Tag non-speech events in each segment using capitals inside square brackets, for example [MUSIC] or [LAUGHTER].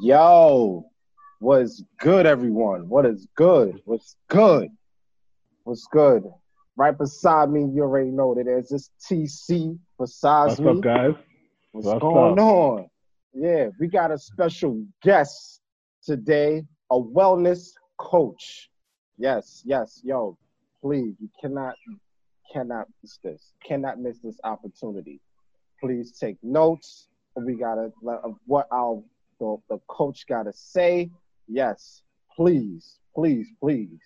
Yo, what's good, everyone? What is good? What's good? What's good? Right beside me, you already know that there's this TC beside What's me. up, guys? What's, What's going up? on? Yeah, we got a special guest today, a wellness coach. Yes, yes, yo, please, you cannot, cannot miss this. Cannot miss this opportunity. Please take notes. We gotta of what our the, the coach gotta say. Yes, please, please, please.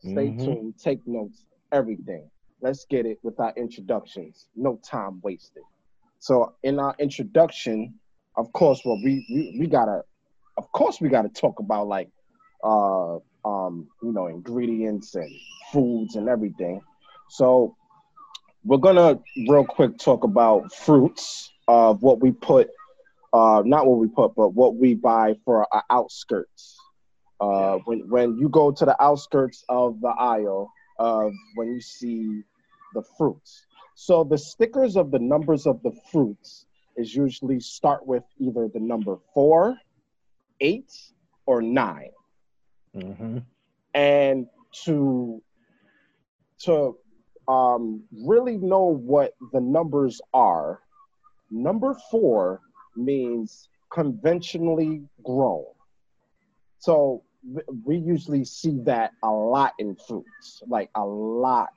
Stay Mhm. tuned. Take notes. Everything. Let's get it with our introductions. No time wasted. So in our introduction, of course, what we, we we gotta, of course, we gotta talk about like, uh, um, you know, ingredients and foods and everything. So we're gonna real quick talk about fruits of what we put, uh, not what we put, but what we buy for our outskirts. Uh, when when you go to the outskirts of the aisle, of when you see the fruits. So the stickers of the numbers of the fruits is usually start with either the number four, eight, or nine. hmm And to to um, really know what the numbers are, number four means conventionally grown. So we usually see that a lot in fruits, like a lot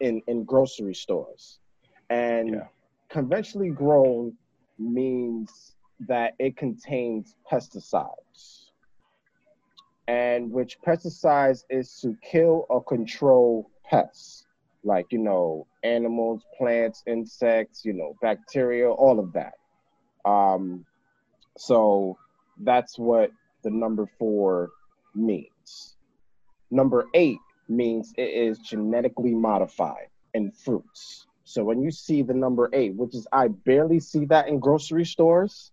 in, in grocery stores. And Yeah. conventionally grown means that it contains pesticides. And which pesticides is to kill or control pests, like, you know, animals, plants, insects, you know, bacteria, all of that. Um, so that's what the number four means. Number eight means it is genetically modified in fruits. So when you see the number eight, which is I barely see that in grocery stores,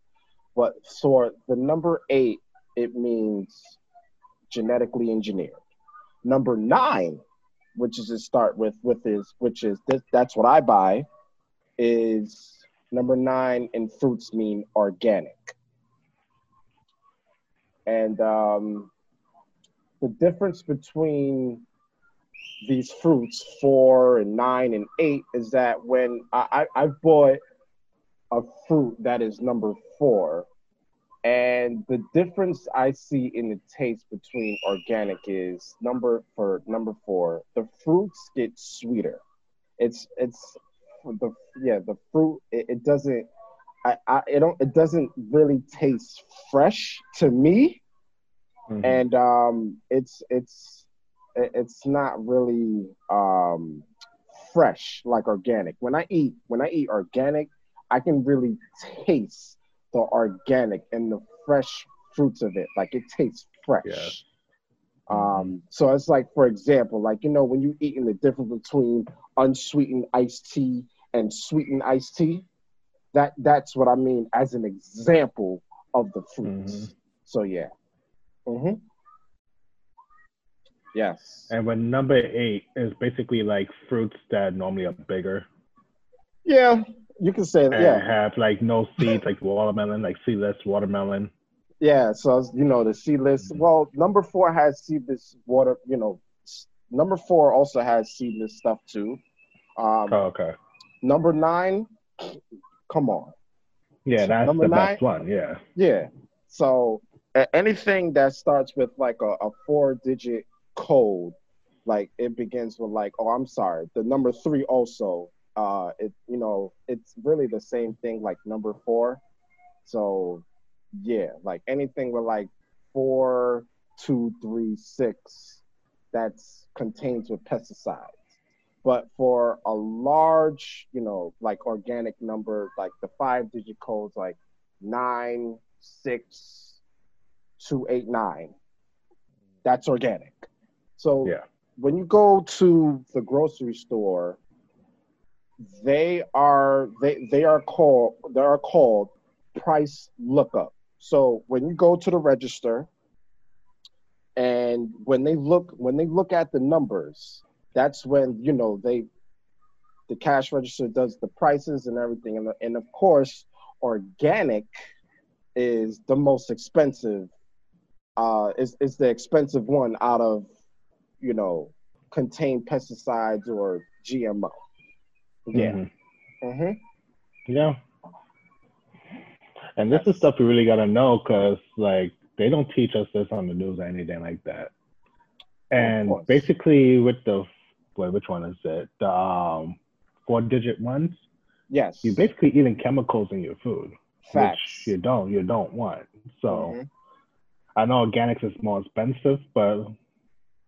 but for the number eight, it means genetically engineered. Number nine, which is to start with, with is which is this, that's what I buy, is number nine in fruits mean organic. And um, the difference between these fruits, four and nine and eight, is that when I, I, I bought a fruit that is number four, and the difference I see in the taste between organic is number for number four, the fruits get sweeter. It's it's the yeah the fruit it, it doesn't I, I it don't it doesn't really taste fresh to me Mhm. and um, it's it's it- it's not really um, fresh like organic. When I eat when I eat organic, I can really taste the organic and the fresh fruits of it. Like it tastes fresh. Yeah. Um, so it's like, for example, like you know, when you eating the difference between unsweetened iced tea and sweetened iced tea, that that's what I mean as an example of the fruits. Mhm. So yeah. Mm-hmm. Yes. And when number eight is basically like fruits that normally are bigger Yeah, you can say that. Yeah. have like no seeds, like watermelon, like seedless watermelon. Yeah. So you know the seedless. Well, number four has seedless water. You know, number four also has seedless stuff too. Um, Oh, okay. Number nine, come on. Yeah, that's Number the nine? best one. Yeah. Yeah. So anything that starts with like a, a four-digit code, like it begins with like, oh, I'm sorry. The number three also, uh, it you know, it's really the same thing like number four. So yeah, like anything with like four, two, three, six, that's contains with pesticides. But for a large, you know, like organic number, like the five digit codes, like nine, six, two, eight, nine, that's organic. So Yeah. when you go to the grocery store, they are they they are called they are called price lookup. So when you go to the register and when they look when they look at the numbers, that's when you know they the cash register does the prices and everything and, and of course organic is the most expensive. Uh, is is the expensive one out of, you know, contain pesticides or GMO. Yeah. Mhm. hmm Yeah. And this is stuff we really gotta know because like they don't teach us this on the news or anything like that. And basically with the wait, which one is it? The um, four digit ones, Yes. you're basically eating chemicals in your food. Facts. Which you don't you don't want. So Mhm. I know organics is more expensive, but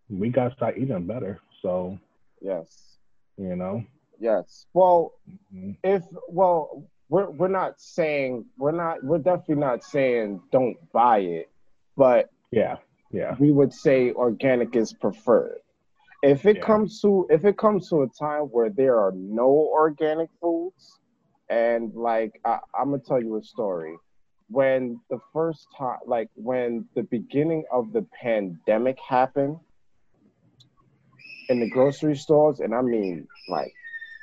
we gotta start eating better. So, Yes. you know. Yes. Well, Mhm. if well, we're we're not saying we're not we're definitely not saying don't buy it, but Yeah, yeah. we would say organic is preferred. If it Yeah. comes to if it comes to a time where there are no organic foods, and like I, I'm gonna tell you a story. When the first time, like when the beginning of the pandemic happened in the grocery stores, and I mean like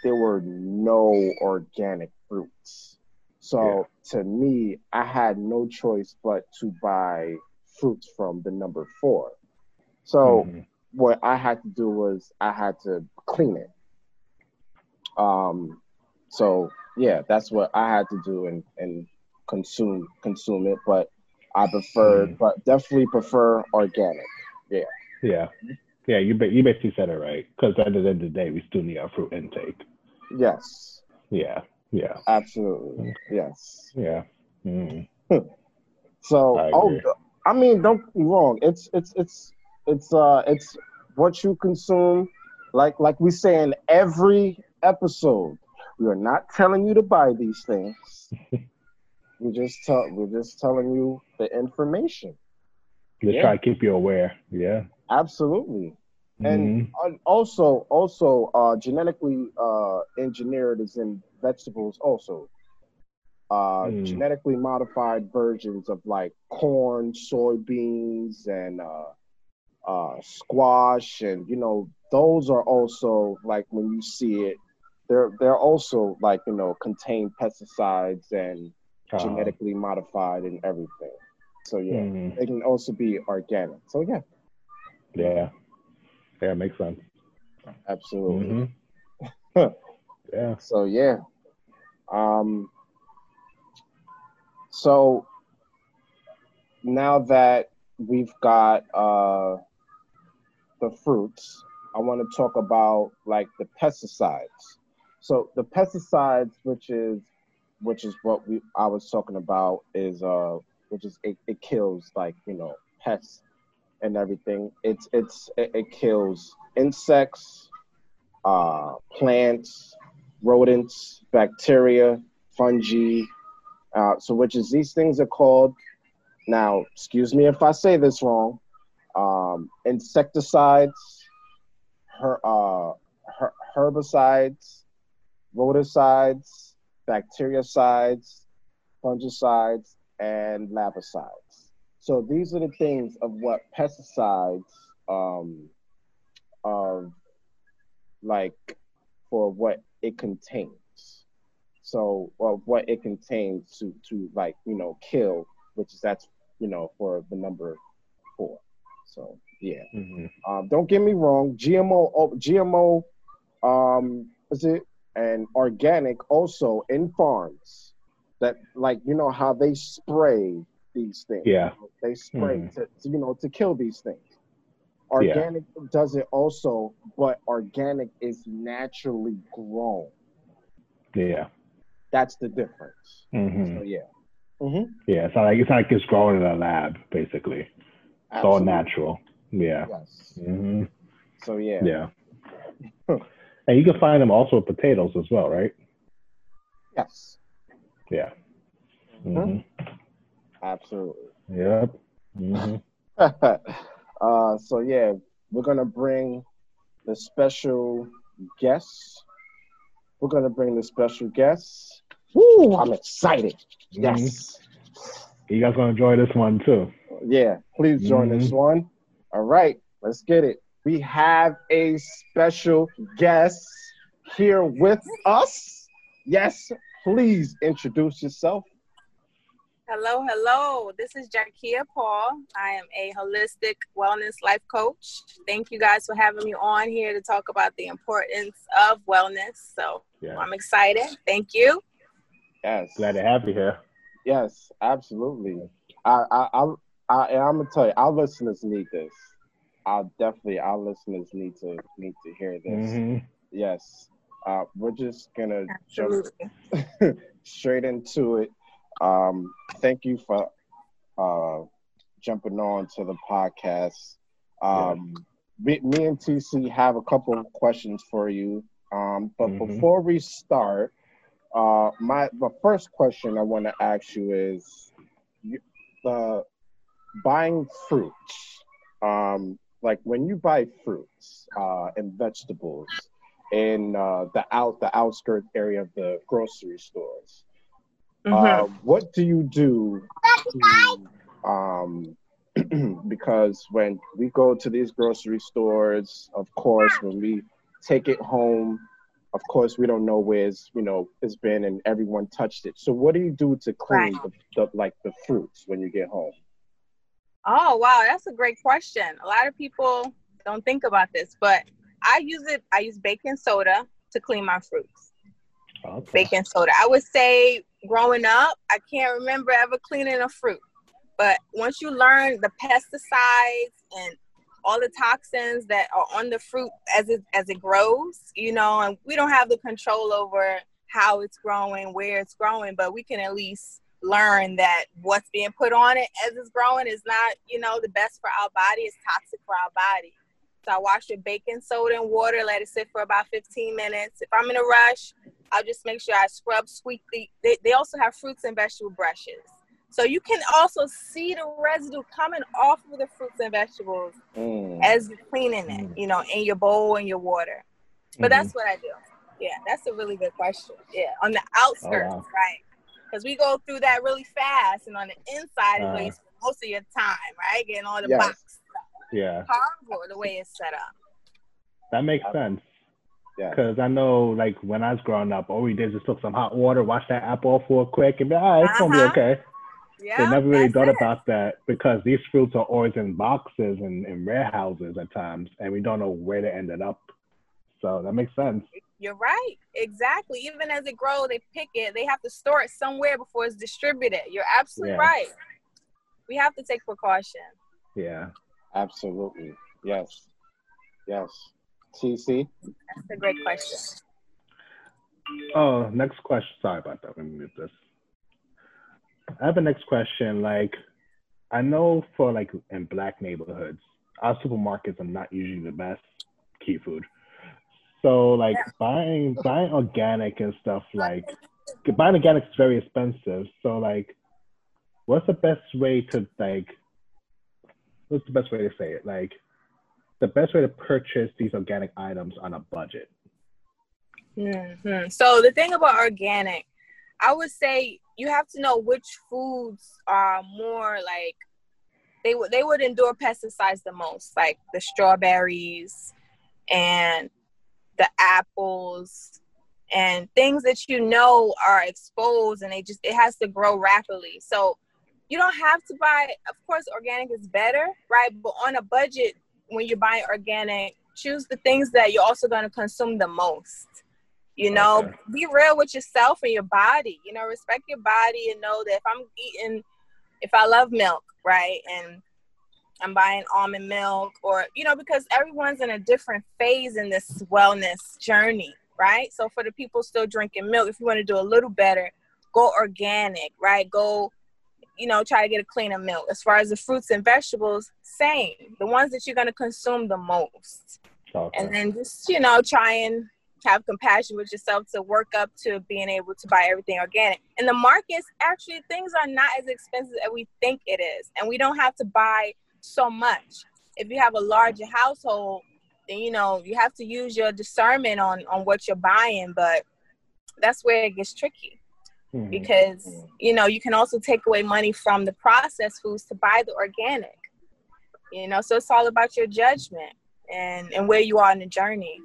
there were no organic fruits. So to me, I had no choice but to buy fruits from the number four. So Mhm. What I had to do was I had to clean it. Um, so yeah, that's what I had to do and and consume consume it. But I preferred, Mhm. but definitely prefer organic. Yeah, yeah. Yeah, you you basically said it right. Because at the end of the day, we still need our fruit intake. Yes, Yeah, yeah, absolutely. Yes. yeah. Mm. [LAUGHS] So I oh. I mean, don't be wrong. It's it's it's it's uh it's what you consume. Like like we say in every episode, we are not telling you to buy these things. [LAUGHS] we just tell we're just telling you the information. Just Yeah. try to keep you aware. Yeah. Absolutely. And Mhm. uh, also also uh genetically uh engineered is in vegetables also. Uh Mm. genetically modified versions of like corn, soybeans and uh uh squash and you know those are also like when you see it they're they're also like you know contain pesticides and Uh, genetically modified and everything. So yeah, mhm. they can also be organic. So yeah, Yeah. Yeah, makes sense. absolutely. Mhm. [LAUGHS] yeah. So yeah. Um so now that we've got uh the fruits, I want to talk about like the pesticides. So the pesticides which is which is what we I was talking about is uh which is it, it kills like, you know, pests and everything. It's it's it, it kills insects, uh plants, rodents, bacteria, fungi. Uh, so, which is these things are called. Now, excuse me if I say this wrong. Um, insecticides, her, uh, her, herbicides, rodicides, bactericides, fungicides, and larvicides. So these are the things of what pesticides um, of like for what it contains. So, well, what it contains to to like you know kill, which is that's you know for the number four. So yeah, Mhm. um, don't get me wrong. GMO, oh, GMO, um, is it and organic also in farms that like you know how they spray these things. Yeah. they spray Mhm. to, to you know to kill these things. Organic does it also, but organic is naturally grown. Yeah. That's the difference. hmm So yeah. Mm-hmm. Yeah. It's not like it's not like it's growing in a lab, basically. It's all natural. Yeah. Yes. hmm So yeah. Yeah. and you can find them also with potatoes as well, right? Yes. Yeah. Mhm. hmm Absolutely. Yep. hmm [LAUGHS] uh, so yeah, we're gonna bring the special guests. We're gonna bring the special guests. Woo! I'm excited. Yes. You guys gonna enjoy this one too. Yeah. Please join this Mhm. one. All right. Let's get it. We have a special guest here with us. Yes. Please introduce yourself. Hello, hello. This is Jacquia Paul. I am a holistic wellness life coach. Thank you guys for having me on here to talk about the importance of wellness. So yeah. I'm excited. Thank you. Yes. Glad to have you here. Yes, absolutely. I, I, I, I I'm gonna tell you, our listeners need this. I'll definitely, our listeners need to need to hear this. Mm-hmm. Yes. Uh, we're just gonna Absolutely. jump [LAUGHS] straight into it. Um, thank you for uh, jumping on to the podcast. Um, me, me, and TC have a couple of questions for you. Um, but mm-hmm. before we start, uh, my the first question I want to ask you is the buying fruits. Um, like when you buy fruits uh, and vegetables in uh, the out the outskirt area of the grocery stores, mm-hmm. uh, what do you do? To, um, [CLEARS THROAT] because when we go to these grocery stores, of course, when we take it home, of course, we don't know where it's you know it's been and everyone touched it. So, what do you do to clean right. the, the like the fruits when you get home? Oh wow, that's a great question. A lot of people don't think about this, but I use it. I use baking soda to clean my fruits. Okay. Baking soda. I would say growing up, I can't remember ever cleaning a fruit. But once you learn the pesticides and all the toxins that are on the fruit as it as it grows, you know, and we don't have the control over how it's growing, where it's growing, but we can at least learn that what's being put on it as it's growing is not, you know, the best for our body. It's toxic for our body. So I wash it baking soda and water, let it sit for about 15 minutes. If I'm in a rush, I'll just make sure I scrub sweetly. They, they also have fruits and vegetable brushes. So you can also see the residue coming off of the fruits and vegetables mm. as you're cleaning it, you know, in your bowl and your water. But mm-hmm. that's what I do. Yeah, that's a really good question. Yeah, on the outskirts, oh, wow. right? Because we go through that really fast, and on the inside uh, is most of your time, right? Getting all the yes. box stuff. Yeah. Horrible the way it's set up. That makes sense. Yeah. Because I know, like, when I was growing up, all we did was took some hot water, wash that apple for quick, and be, all right, it's uh-huh. going to be okay. Yeah, they never really thought it. about that because these fruits are always in boxes and in warehouses at times, and we don't know where they ended up. So that makes sense. You're right. Exactly. Even as it grows, they pick it. They have to store it somewhere before it's distributed. You're absolutely yeah. right. We have to take precaution. Yeah. Absolutely. Yes. Yes. TC? That's a great question. Oh, next question. Sorry about that. Let me mute this. I have a next question. Like, I know for like in black neighborhoods, our supermarkets are not usually the best Key Food. So like buying buying organic and stuff like buying organic is very expensive. So like, what's the best way to like? What's the best way to say it? Like, the best way to purchase these organic items on a budget. Mm-hmm. So the thing about organic, I would say you have to know which foods are more like they would they would endure pesticides the most, like the strawberries and the apples and things that you know are exposed and they just it has to grow rapidly. So you don't have to buy of course organic is better right? But on a budget when you're buying organic choose the things that you're also going to consume the most you know? Okay. be real with yourself and your body you know? Respect your body and know that if i'm eating if i love milk right? And I'm buying almond milk or, you know, because everyone's in a different phase in this wellness journey, right? So for the people still drinking milk, if you want to do a little better, go organic, right? Go, you know, try to get a cleaner milk. As far as the fruits and vegetables, same. The ones that you're going to consume the most. Okay. And then just, you know, try and have compassion with yourself to work up to being able to buy everything organic. In the markets, actually, things are not as expensive as we think it is. And we don't have to buy so much. If you have a larger household, then you know you have to use your discernment on on what you're buying. But that's where it gets tricky mm-hmm. because you know you can also take away money from the processed foods to buy the organic. You know, so it's all about your judgment and and where you are in the journey.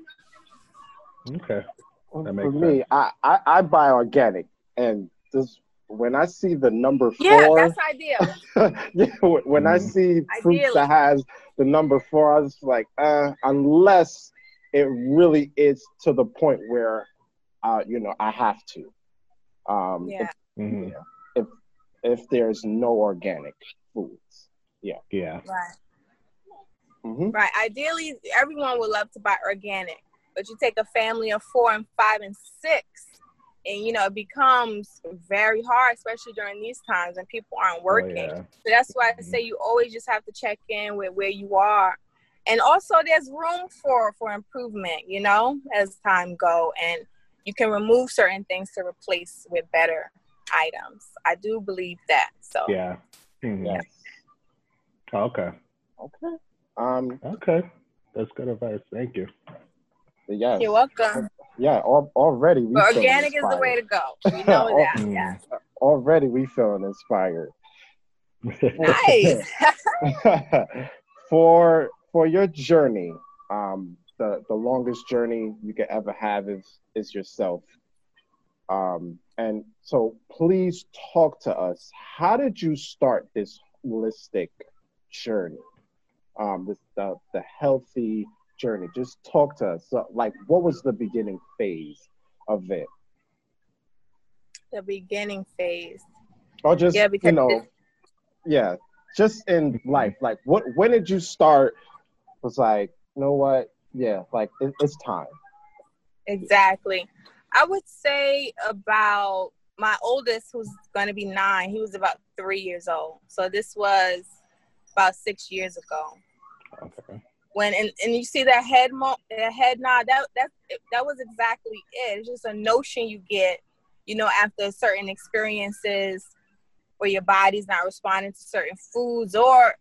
Okay. For me, I, I, I buy organic, and this when I see the number four, Yeah, that's ideal. [LAUGHS] yeah, when I Mhm. see fruits that has the number four, I was like, uh, unless it really is to the point where, uh, you know, I have to. Um, Yeah. Mhm. if there's no organic foods. Yeah. Yeah, right. hmm Right. Ideally, everyone would love to buy organic, but you take a family of four and five and six, and you know it becomes very hard, especially during these times when people aren't Oh, working. yeah. So that's why I Mhm. say you always just have to check in with where you are, and also there's room for for improvement. You know, as time go, and you can remove certain things to replace with better items. I do believe that. So Yeah. Yes. Okay. Okay. Um. Okay. That's good advice. Thank you. Yes. you're welcome. Yeah. Al- already we But feel organic is the way to go. [LAUGHS] You know that. Yeah. Already we feeling inspired. Nice. [LAUGHS] for for your journey, um, the the longest journey you could ever have is is yourself. Um, and so please talk to us. How did you start this holistic journey? Um, this the the healthy journey. Just talk to us. So, like, what was the beginning phase of it? the beginning phase. Or just Yeah, because you know, yeah, just in life. Like, what? When did you start? Was like, you know what? Yeah, like it, it's time. Exactly. I would say about my oldest, who's going to be nine, he was about three years old. So this was about six years ago. okay. When and, and you see that head mo- that head nod, that that that was exactly it. It's just a notion you get, you know, after certain experiences where your body's not responding to certain foods or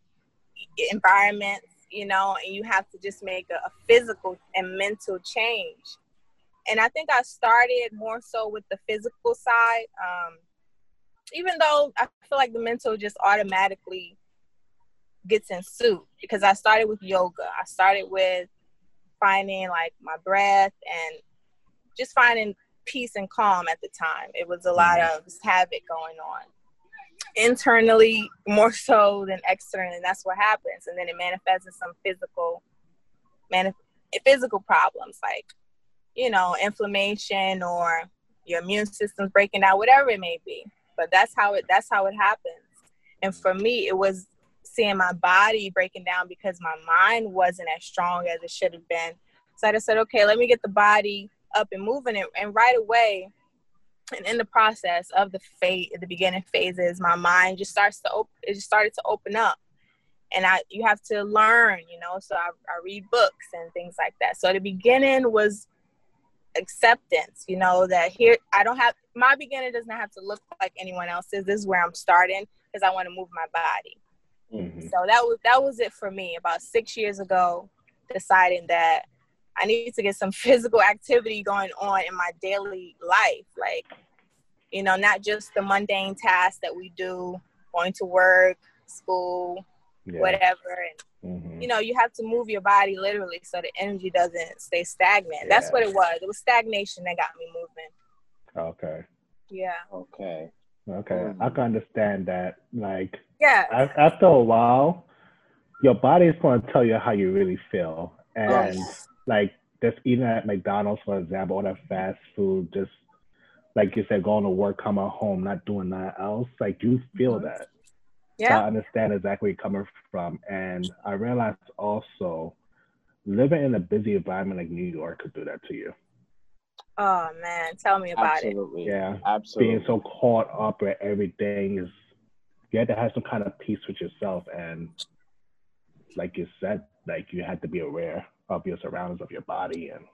environments, you know, and you have to just make a, a physical and mental change. And I think I started more so with the physical side, um, even though I feel like the mental just automatically gets in suit because I started with yoga. I started with finding like my breath and just finding peace and calm at the time. It was a lot mm-hmm. of havoc going on internally more so than externally. And that's what happens. And then it manifests in some physical, manif- physical problems like, you know, inflammation or your immune system's breaking down, whatever it may be. But that's how it that's how it happens. And for me, it was seeing my body breaking down because my mind wasn't as strong as it should have been. So I just said, okay, let me get the body up and moving it. And right away, and in the process of the phase, the beginning phases, my mind just starts to open. It just started to open up, and I you have to learn, you know. So I, I read books and things like that. So the beginning was acceptance, you know, that here I don't have my beginning does not have to look like anyone else's. This is where I'm starting because I want to move my body. Mhm. So that was that was it for me about six years ago, deciding that I need to get some [LAUGHS] physical activity going on in my daily life. Like, you know, not just the mundane tasks that we do, going to work, school, Yeah. whatever. And Mhm. you know, you have to move your body literally so the energy doesn't stay stagnant. That's what it was. It was stagnation that got me moving. Okay. Yeah. Okay. Okay. Mhm. I can understand that. Like Yeah. after a while, your body is going to tell you how you really feel, and Yes. like just eating at McDonald's, for example, or that fast food, just like you said, going to work, coming home, not doing that else, like you feel Mhm. that. So Yeah. I understand exactly where you're coming from. And I realized also living in a busy environment like New York could do that to you. Oh man, tell me about it. Yeah. Absolutely. Being so caught up with everything is you had to have some kind of peace with yourself and like you said, like you had to be aware of your surroundings of your body and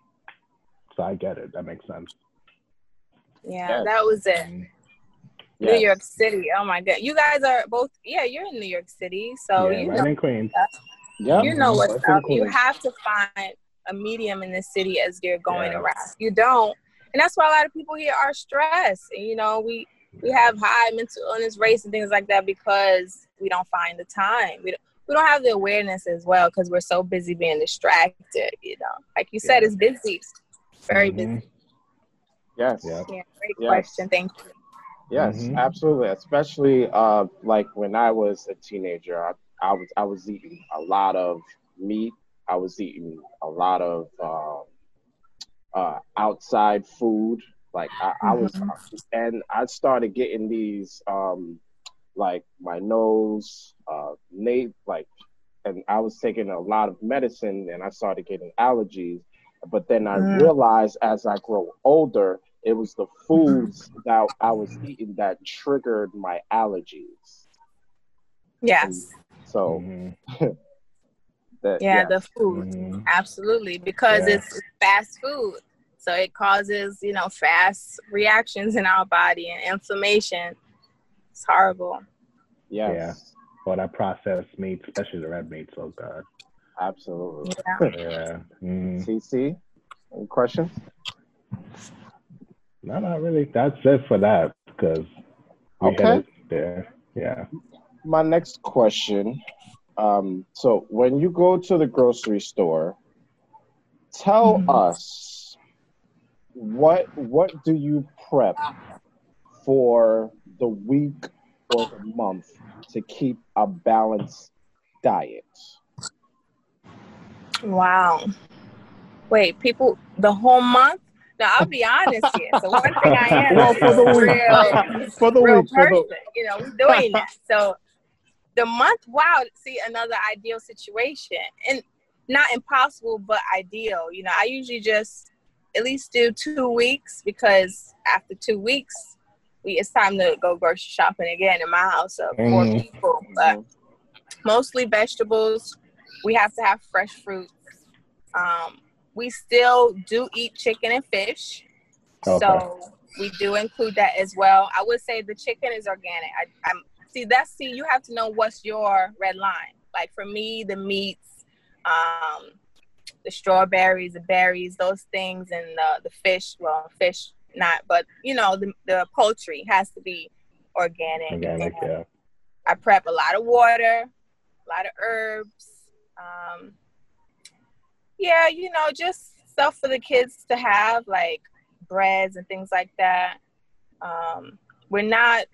so I get it. That makes sense. Yeah, Yes. that was it. Mm, New Yes. York City. Oh my god. You guys are both yeah, you're in New York City. So yeah, you right know in Queens. Yep. you know what's What's in up. You have to find a medium in this city as you're going Yeah. around. You don't. And that's why a lot of people here are stressed. And you know, we we have high mental illness rates and things like that because we don't find the time. We don't we don't have the awareness as well because we're so busy being distracted, you know. Like you said, Yeah. it's busy. Very Mhm. busy. Yes. Yeah. Yeah, great Yes. question. Thank you. Yes, Mhm. absolutely. Especially uh, like when I was a teenager, I, I was I was eating a lot of meat. I was eating a lot of uh, uh, outside food. Like I, I was, and I started getting these um, like my nose, uh, nape, like, and I was taking a lot of medicine, and I started getting allergies. But then I Mm. realized as I grow older, it was the foods that I was eating that triggered my allergies. Yes. So Mhm. [LAUGHS] that Yeah, yeah, the food. Mhm. Absolutely, because Yeah. it's fast food. So it causes, you know, fast reactions in our body and inflammation. It's horrible. yes, Yeah. All that processed meat, especially the red meat. Oh God. absolutely. Yeah. [LAUGHS] Yeah. Mhm. TC, any questions? No, not really. That's it for that because Okay. it there. Yeah. My next question. Um, so when you go to the grocery store, tell Mhm. us what what do you prep for the week or the month to keep a balanced diet? Wow. Wait, people, the whole month? Now, I'll be honest here. So one thing I [LAUGHS] am Well, for the week. real, [LAUGHS] for the real week, person. the You know, we're doing that. So the month, wow, see another ideal situation. And not impossible, but ideal. You know, I usually just at least do two weeks because after two weeks, we it's time to go grocery shopping again in my house of four Mhm. people. But mostly vegetables. We have to have fresh fruits. Um, we still do eat chicken and fish, Okay. so we do include that as well. I would say the chicken is organic. I, I'm see that's see you have to know what's your red line. Like for me, the meats, um, the strawberries, the berries, those things, and the the fish. Well, fish not, but you know the the poultry has to be organic. Organic. Yeah. I prep a lot of water, a lot of herbs. Um, yeah, you know, just stuff for the kids to have, like breads and things like that. Um, we're not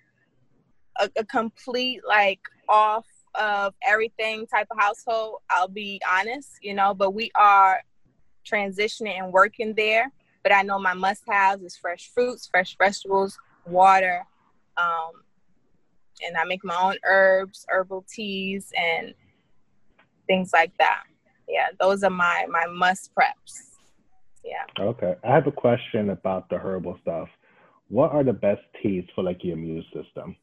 a, a complete like off of everything type of household. I'll be honest, you know, but we are transitioning and working there. But I know my must-haves is fresh fruits, fresh vegetables, water, um, and I make my own herbs, herbal teas, and things like that. Yeah, those are my my must preps. Yeah. Okay. I have a question about the herbal stuff. What are the best teas for like your immune system?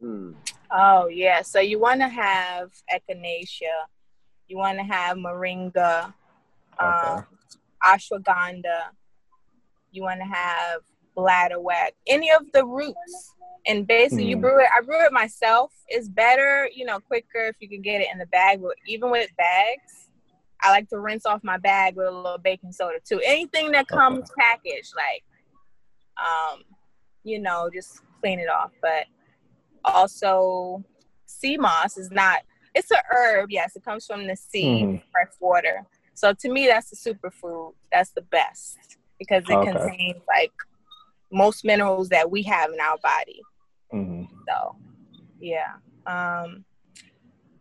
Hmm. Oh yeah. So you want to have echinacea. You want to have moringa, um, ashwagandha. You want to have bladderwrack. Any of the roots. And basically, you Hmm. brew it. I brew it myself. It's better, you know, quicker if you can get it in the bag. But even with bags, I like to rinse off my bag with a little baking soda too. Anything that comes packaged, like, um, you know, just clean it off. But also, sea moss is not. It's a herb, yes. It comes from the sea, Mhm. fresh water. So to me, that's the superfood. That's the best because it Okay. contains like most minerals that we have in our body. hmm So, yeah. Um,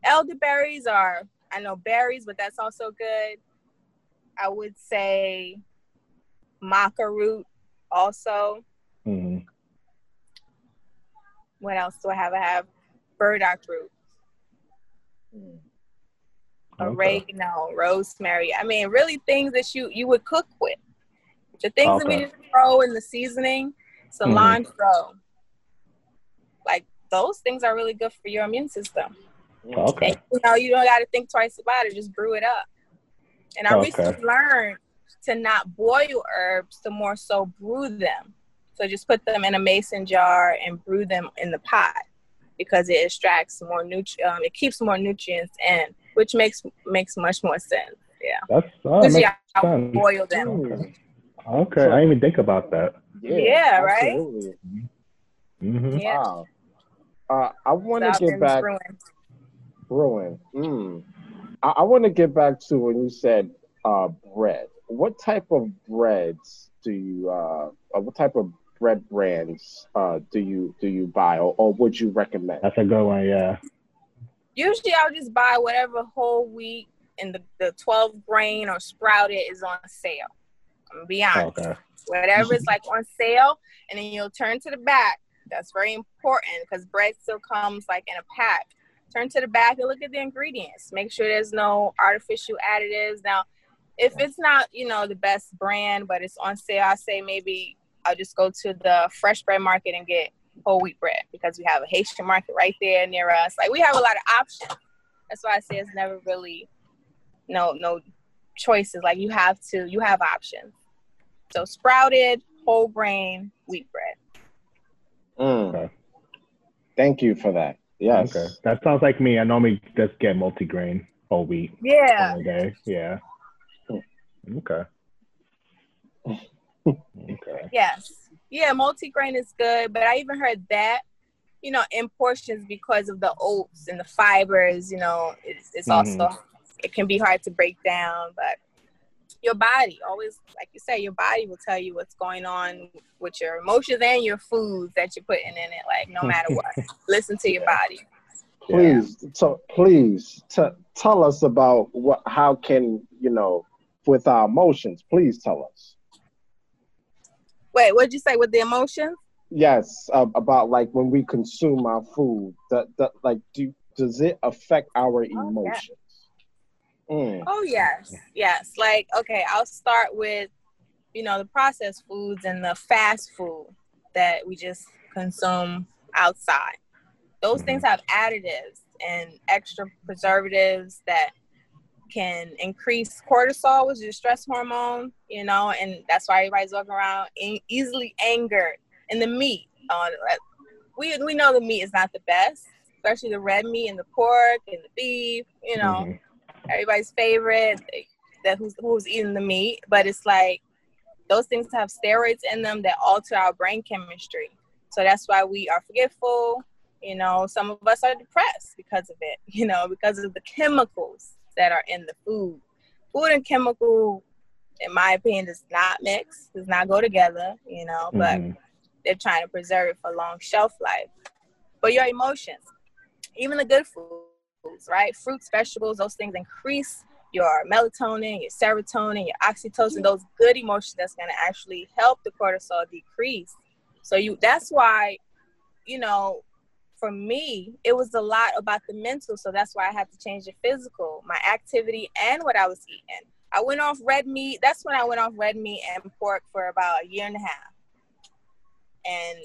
elderberries are, I know berries, but that's also good. I would say maca root also. hmm What else do I have? I have burdock root, Okay. oregano, rosemary. I mean, really things that you you would cook with. The things that we just throw in the seasoning, cilantro. Mm-hmm. Like those things are really good for your immune system. Okay. And, you know, you don't got to think twice about it. Just brew it up. And I Okay. recently learned to not boil herbs, to more so brew them. So just put them in a mason jar and brew them in the pot because it extracts more nutri- um, it keeps more nutrients in, which makes makes much more sense. Yeah, That's Usually makes I sense. boil them. Hmm. Okay. I didn't even think about that. Yeah, right? absolutely. hmm Yeah, Wow. Uh, I want to I've get back brewing. brewing. Mm. I, I want to get back to when you said uh, bread. What type of breads do you? Uh, uh, what type of bread brands uh, do you do you buy, or, or would you recommend? That's a good one. Yeah. Usually, I'll just buy whatever whole wheat and the, the 12 grain or sprouted is on sale. I'm gonna be honest. Okay. Whatever is like on sale, and then you'll turn to the back. That's very important because bread still comes like in a pack. Turn to the back and look at the ingredients. Make sure there's no artificial additives. Now, if it's not, you know, the best brand, but it's on sale, I say maybe I'll just go to the fresh bread market and get whole wheat bread because we have a Haitian market right there near us. Like we have a lot of options. That's why I say it's never really no no choices. Like you have to you have options. So sprouted, whole grain, wheat bread. Mm. Okay. Thank you for that. Yes. Okay. That sounds like me. I normally just get multigrain whole wheat Yeah. all day. Yeah. Okay. Okay. Yes. Yeah, multigrain is good, but I even heard that, you know, in portions because of the oats and the fibers, you know, it's, it's Mhm. also, it can be hard to break down, but your body always, like you say, your body will tell you what's going on with your emotions and your foods that you're putting in it, like no matter what. [LAUGHS] Listen to your body. Please, so please t- tell us about what. How can you know with our emotions? Please tell us. Wait, what'd you say with the emotions? Yes, uh, about like when we consume our food. That that like do does it affect our emotions? Mm. Oh yes, yes. Like okay, I'll start with you know the processed foods and the fast food that we just consume outside. Those things have additives and extra preservatives that can increase cortisol, which is a stress hormone. You know, and that's why everybody's walking around easily angered. And the meat, uh, we we know the meat is not the best, especially the red meat and the pork and the beef. You know Mhm. everybody's favorite that who's who's eating the meat but it's like those things have steroids in them that alter our brain chemistry so that's why we are forgetful you know some of us are depressed because of it [LAUGHS] you know because of the chemicals that are in the food food and chemical in my opinion does not mix does not go together you know but Mhm. they're trying to preserve it for long shelf life. But your emotions, even the good foods, right? Fruits, vegetables, those things increase your melatonin, your serotonin, your oxytocin, those good emotions that's gonna actually help the cortisol decrease. So you that's why, you know, for me, it was a lot about the mental. So that's why I had to change the physical, my activity and what I was eating. I went off red meat. That's when I went off red meat and pork for about a year and a half and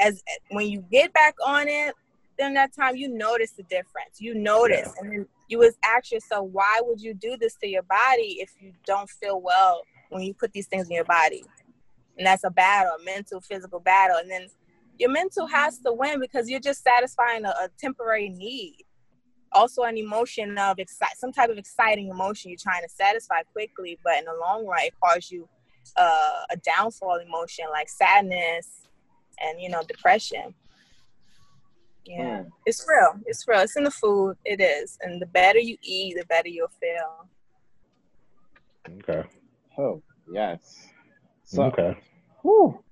as when you get back on it during that time you notice the difference you notice and then you was ask yourself why would you do this to your body if you don't feel well when you put these things in your body and that's a battle a mental physical battle and then your mental has to win because you're just satisfying a, a temporary need also an emotion of excite some type of exciting emotion you're trying to satisfy quickly but in the long run it causes you uh, a downfall emotion like sadness and you know depression yeah Mm. it's real it's real it's in the food it is and the better you eat the better you'll feel Okay. Oh yes. So, Okay. whew,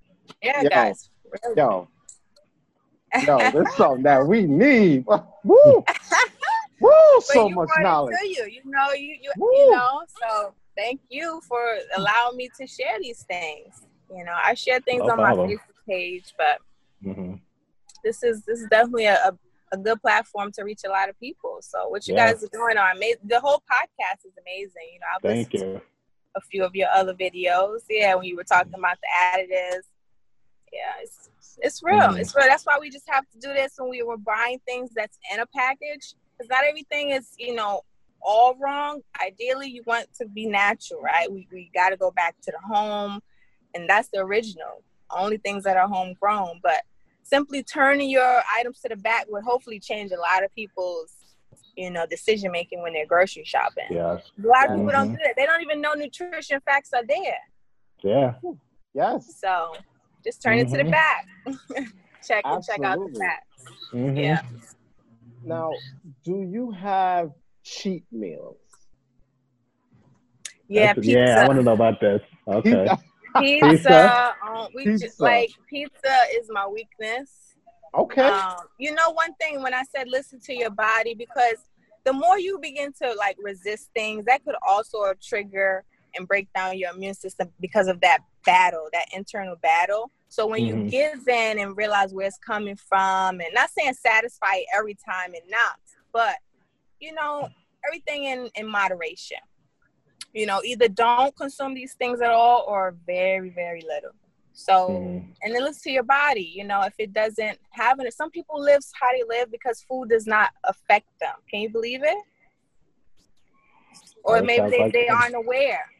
yeah Yo. guys really. yo, yo, this is something that we need. [LAUGHS] Woo, woo, [LAUGHS] so you much brought knowledge. to you you know you you, Woo. you know so thank you for allowing me to share these things you know i share things No on my facebook page but hmm this is this is definitely a, a, a good platform to reach a lot of people so what you Yeah. guys are doing are amazing the whole podcast is amazing you know i've Thank listened you. a few of your other videos. Yeah, when you were talking about the additives. Yeah, it's it's real. Mhm. It's real. That's why we just have to do this when we were buying things that's in a package. Because not everything is, you know, all wrong. Ideally, you want to be natural, right? We we got to go back to the home, and that's the original. Only things that are homegrown, but simply turning your items to the back would hopefully change a lot of people's, you know, decision making when they're grocery shopping. Yes. A lot of people don't Mhm. do that. They don't even know nutrition facts are there. Yeah. Yes, So just turn it to the Mhm. back. [LAUGHS] check and check out the Absolutely. facts. Mhm. Yeah. Now, do you have cheat meals? Yeah, That's- pizza. Yeah, I want to know about this. Okay. Pizza, Pizza? um, we Pizza. just like pizza is my weakness. Okay. Um, you know, one thing when I said listen to your body, because the more you begin to like resist things, that could also trigger and break down your immune system because of that battle, that internal battle. So when you Mhm. give in and realize where it's coming from, and not saying satisfy every time and not, but you know, everything in in moderation. You know, either don't consume these things at all or very, very little. So Mhm. and then listen to your body. You know, if it doesn't have it, some people live how they live because food does not affect them. Can you believe it? Or maybe they, like they aren't aware.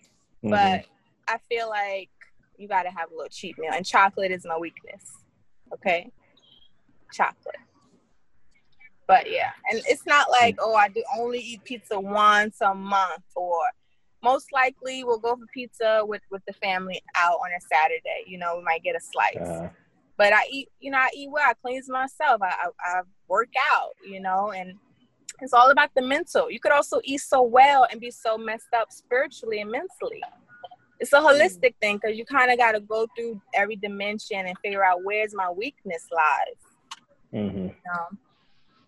Mhm. But I feel like you got to have a little cheat meal, and chocolate is my weakness. Okay, chocolate. But yeah, and it's not like oh I do only eat pizza once a month, or most likely we'll go for pizza with with the family out on a Saturday. You know, we might get a slice. Uh, But I eat, you know, I eat well. I cleanse myself. I, I I work out. You know, and it's all about the mental. You could also eat so well and be so messed up spiritually and mentally. It's a holistic thing because you kind of got to go through every dimension and figure out where's my weakness lies. mhm. You know?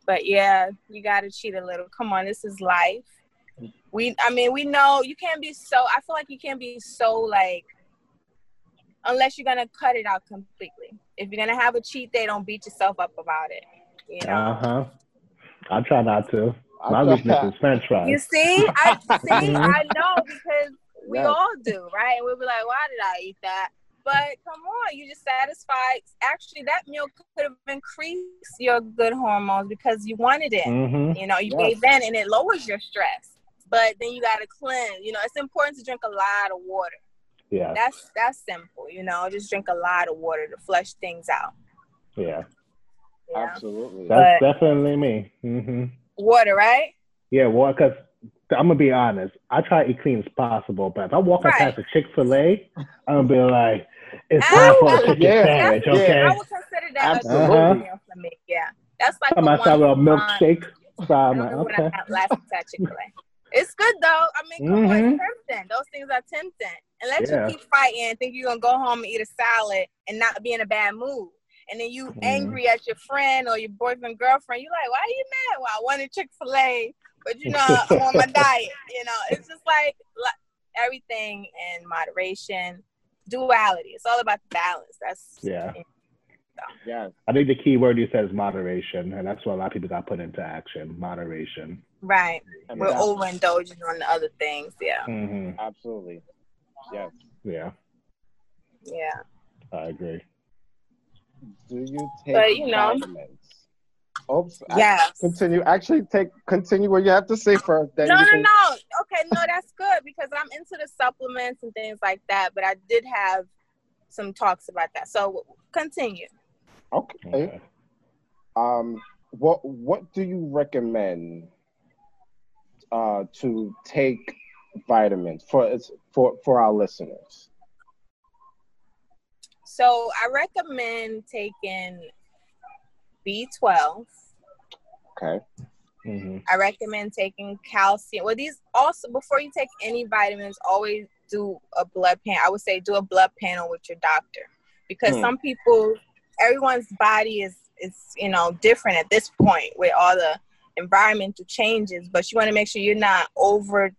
But yeah, you got to cheat a little. Come on, this is life. We, I mean, we know you can't be so. I feel like you can't be so like, unless you're gonna cut it out completely. If you're gonna have a cheat day, don't beat yourself up about it. You know. Uh huh. I try not to. My try- weakness is French fries. You see, I see. [LAUGHS] I know because we Yes. all do, right? And we'll be like, why did I eat that? But come on, you just satisfied. Actually, that meal could have increased your good hormones because you wanted it. hmm You know, you Yes. gave in and it lowers your stress. But then you got to cleanse. You know, it's important to drink a lot of water. Yeah. That's that's simple. You know, just drink a lot of water to flush things out. Yeah. You know? Absolutely. That's But- definitely me. hmm Water, right? Yeah, well, because I'm gonna be honest, I try to eat clean as possible, but if I walk Right. past a Chick Fil A, I'm gonna be like, "It's Ah, time for a chicken yeah, sandwich, yeah. okay?" I would consider that Absolutely. a good meal for me. Yeah, that's like I'm a outside with a milkshake. So I I'm like, know when okay. I had last time at Chick Fil A. It's good though. I mean, come on, it's tempting. Those things are tempting. Unless Yeah. you keep fighting think you're gonna go home and eat a salad and not be in a bad mood, and then you Mhm. angry at your friend or your boyfriend or girlfriend, you like, why are you mad? Well, I wanted Chick Fil A, but you know I'm on my [LAUGHS] diet. You know, it's just like, like everything in moderation, duality. It's all about the balance. That's Yeah. yeah. I think the key word you said is moderation, and that's what a lot of people got put into action. Moderation. right. And We're overindulging on the other things. Yeah, hmm Absolutely. Yes. Yeah, yeah. I agree. Do you take But, you know. vitamins? Oops. I- Yes. Continue. Actually, take continue what you have to say first. Then No, no, can- no. Okay, no, that's good because I'm into the supplements and things like that. But I did have some talks about that. So continue. Okay. Okay. Um. What What do you recommend? Uh, to take vitamins for it's for for our listeners. So I recommend taking B12. Okay. hmm I recommend taking calcium. Well, these also before you take any vitamins, always do a blood pan. I would say do a blood panel with your doctor because Hmm. some people, everyone's body is is you know different at this point with all the environmental changes. But you want to make sure you're not over,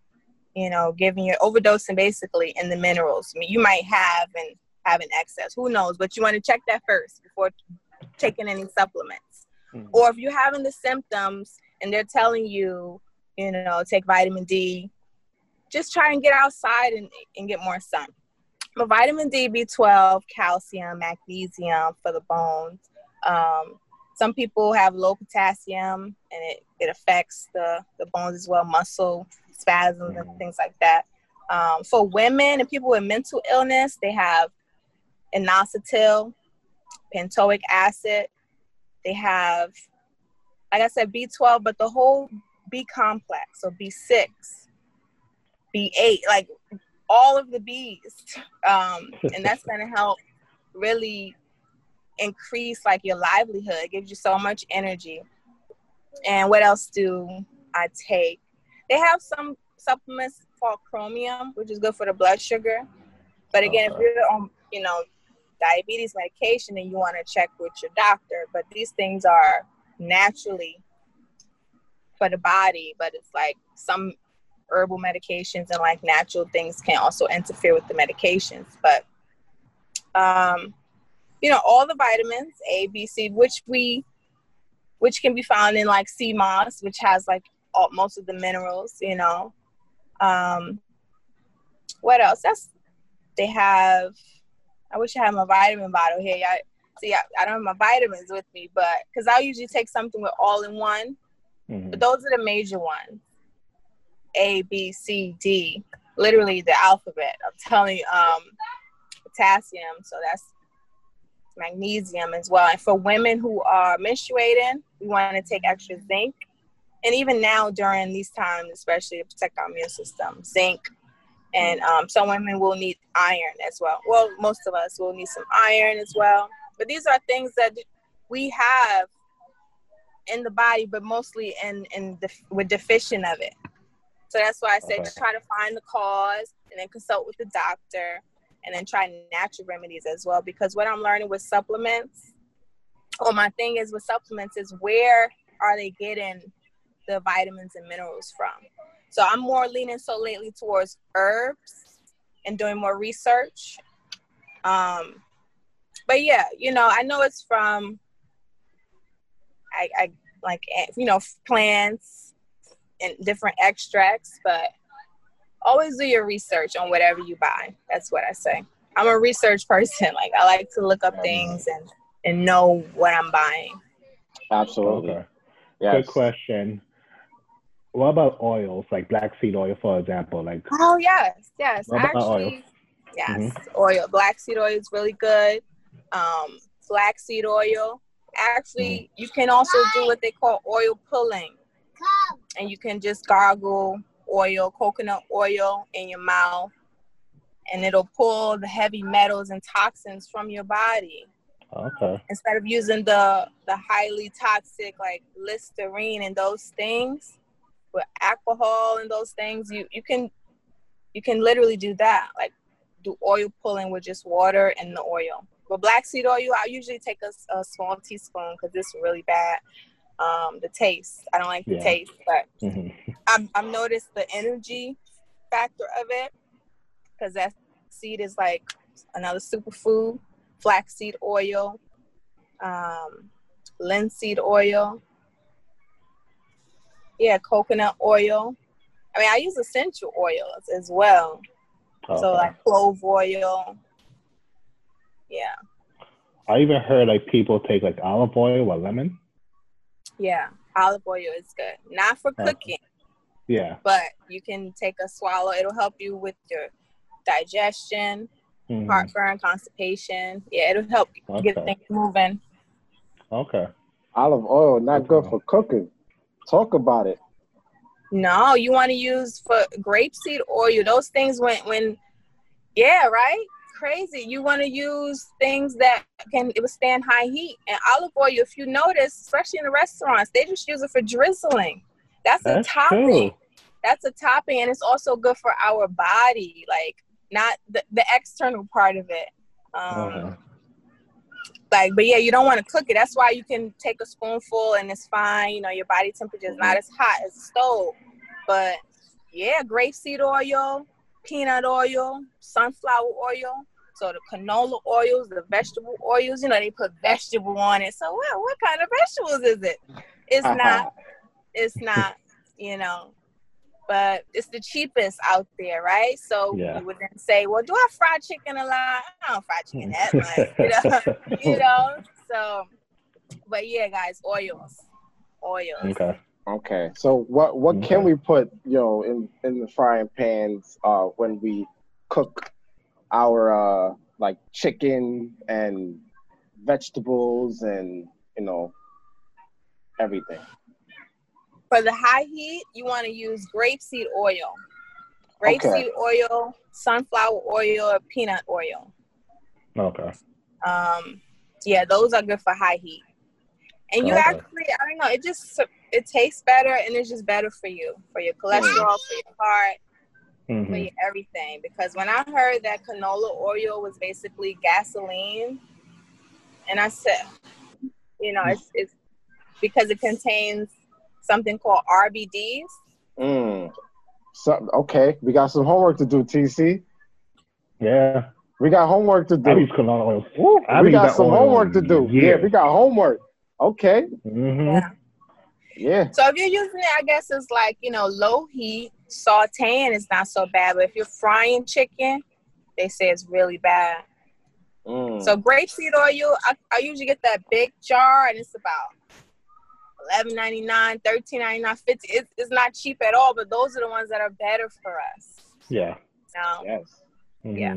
you know, giving your overdosing basically in the minerals. I mean, you might have and have an excess. Who knows? But you want to check that first before taking any supplements Mhm. or if you're having the symptoms and they're telling you, you know, take vitamin D, just try and get outside and, and get more sun. But vitamin D, B12, calcium, magnesium for the bones. Um, some people have low potassium and it, it affects the, the bones as well, muscle spasms and Mhm. things like that. Um, for women and people with mental illness, they have inositol, pantoic acid. They have, like I said, B12, but the whole B complex, so B6, B8, like all of the Bs. Um, and that's [LAUGHS] going to help really increase like your livelihood. It gives you so much energy. And what else do I take? They have some supplements called chromium, which is good for the blood sugar. But again, Okay. if you're on, you know, diabetes medication, and you want to check with your doctor. But these things are naturally for the body, but it's like some herbal medications and like natural things can also interfere with the medications. But um, you know, all the vitamins A, B, C, which we which can be found in like sea moss, which has like all, most of the minerals, you know. Um, what else? That's they have. I wish I had my vitamin bottle here. I see. I, I don't have my vitamins with me, but because I usually take something with all in one. Mhm. But those are the major ones. A, B, C, D. Literally the alphabet. I'm telling you, um, potassium. So that's magnesium as well. And for women who are menstruating, we want to take extra zinc. And even now during these times, especially to protect our immune system, zinc. And um, some women will need iron as well. Well, most of us will need some iron as well. But these are things that we have in the body, but mostly in in def- we're deficient of it. So that's why I said Okay. try to find the cause and then consult with the doctor and then try natural remedies as well. Because what I'm learning with supplements, or my thing is with supplements is where are they getting the vitamins and minerals from? So I'm more leaning so lately towards herbs and doing more research. Um, but yeah, you know, I know it's from I, I like eh, you know plants and different extracts, but always do your research on whatever you buy. That's what I say. I'm a research person. [LAUGHS] Like I like to look up things and and know what I'm buying. Absolutely. Okay. Yes. Good question. What about oils, like black seed oil, for example? Like, Oh yes, yes. About oil? Actually, yes. Oil. Black seed oil is really good. Um, flaxseed oil. Actually, you can also do what they call oil pulling, and you can just gargle oil, coconut oil in your mouth, and it'll pull the heavy metals and toxins from your body. okay, instead of using the the highly toxic like listerine and those things with alcohol and those things you you can you can literally do that like do oil pulling with just water and the oil but black seed oil i usually take a, a small teaspoon because it's really bad um the taste i don't like the Yeah. taste but hmm I'm, I've noticed the energy factor of it because that seed is like another superfood. Flaxseed oil, um, linseed oil, yeah, coconut oil. I mean, I use essential oils as well. okay. So like clove oil. Yeah, I even heard like people take like olive oil or lemon. yeah. Olive oil is good. Not for Okay. cooking. Yeah. but you can take a swallow. It'll help you with your digestion, Mhm. heartburn, constipation. Yeah, it'll help get things moving. Okay. Olive oil not good for cooking. Talk about it. No, you want to use for grapeseed oil. Those things when when yeah, right? Crazy. You want to use things that can withstand high heat. And olive oil, if you notice, especially in the restaurants, they just use it for drizzling. That's, That's a topping. That's a topping, and it's also good for our body, like not the, the external part of it. Um, Okay. Like but yeah you don't want to cook it. That's why you can take a spoonful and it's fine you know your body temperature is not mm-hmm. as hot as a stove. But yeah grapeseed oil peanut oil sunflower oil so the canola oils the vegetable oils you know they put vegetable on it. So well what kind of vegetables is it? It's uh-huh. not it's not you know but it's the cheapest out there right so Yeah. you would then say well do i fry chicken a lot i don't fry chicken that [LAUGHS] much you know [LAUGHS] you know so but yeah guys oils oils okay. Okay, so what what can we put you know in in the frying pans uh when we cook our uh like chicken and vegetables and you know everything. For the high heat you want to use grapeseed oil grapeseed oil sunflower oil or peanut oil Okay. um yeah those are good for high heat and you Okay. actually i don't know it just it tastes better and it's just better for you for your cholesterol for your heart mm-hmm. for everything. Because when I heard that canola oil was basically gasoline, and I said, you know, it's, it's because it contains something called RBDs. Mm. So, okay, we got some homework to do, TC. Yeah. We got homework to do. I use canola oil. Woo, we got some homework to do. Yeah. yeah, we got homework. Okay. Mm-hmm. Yeah. Yeah. So if you're using it, I guess it's like, you know, low heat, sauteing is not so bad. But if you're frying chicken, they say it's really bad. Mm. So grapeseed oil, I, I usually get that big jar and it's about eleven ninety nine, thirteen ninety nine, fifty. It's, it's not cheap at all, but those are the ones that are better for us. Yeah. No. Yes. Mm-hmm. Yeah.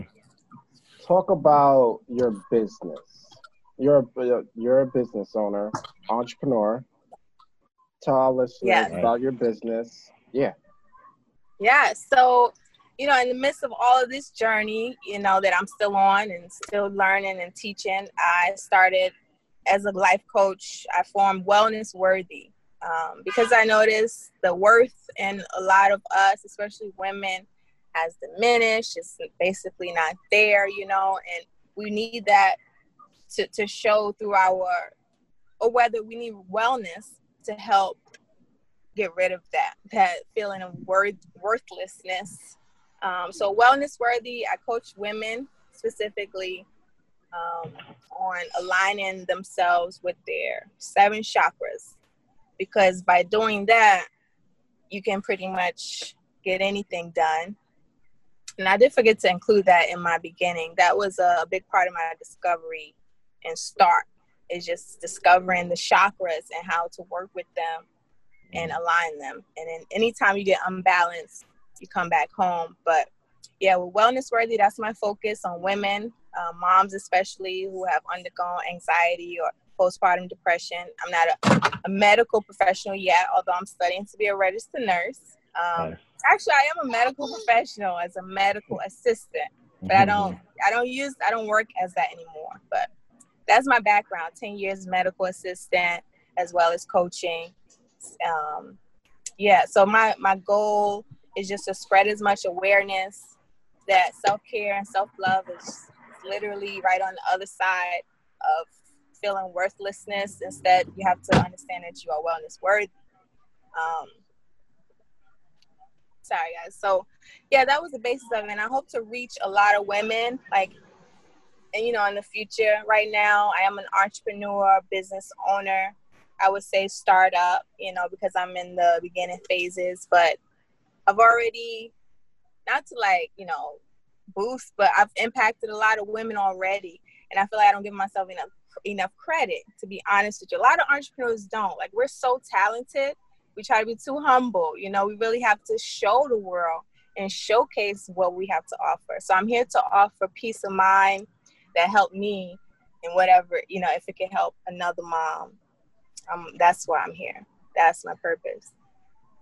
Talk about your business. You're a, you're a business owner, entrepreneur. Tell our listeners yes. about your business. Yeah. Yeah. So, you know, in the midst of all of this journey, you know, that I'm still on and still learning and teaching, I started as a life coach. I formed Wellness Worthy um, because I noticed the worth in a lot of us, especially women, has diminished. It's basically not there, you know, and we need that to, to show through our, or whether we need wellness to help get rid of that that feeling of worth worthlessness. Um, so wellness worthy, I coach women specifically um, on aligning themselves with their seven chakras, because by doing that, you can pretty much get anything done. And I did forget to include that in my beginning. That was a big part of my discovery and start is just discovering the chakras and how to work with them and align them. And then anytime you get unbalanced, you come back home. But yeah, with Wellness Worthy, that's my focus on women, uh, moms especially who have undergone anxiety or postpartum depression. I'm not a, a, medical professional yet, although I'm studying to be a registered nurse. Um, nice. Actually, I am a medical professional as a medical assistant, but I don't I don't use I don't work as that anymore. But that's my background 10 years medical assistant as well as coaching um, yeah so my my goal is just to spread as much awareness that self-care and self-love is literally right on the other side of feeling worthlessness. Instead you have to understand that you are wellness worthy. Um, sorry guys. So yeah that was the basis of it. And i hope to reach a lot of women like and you know in the future. Right now i am an entrepreneur business owner. I would say startup you know because i'm in the beginning phases. But i've already not to like you know boost but i've impacted a lot of women already. And i feel like i don't give myself enough enough credit to be honest with you. A lot of entrepreneurs don't. Like we're so talented we try to be too humble. You know we really have to show the world and showcase what we have to offer. So i'm here to offer peace of mind that helped me and whatever you know if it can help another mom. Um that's why i'm here. That's my purpose.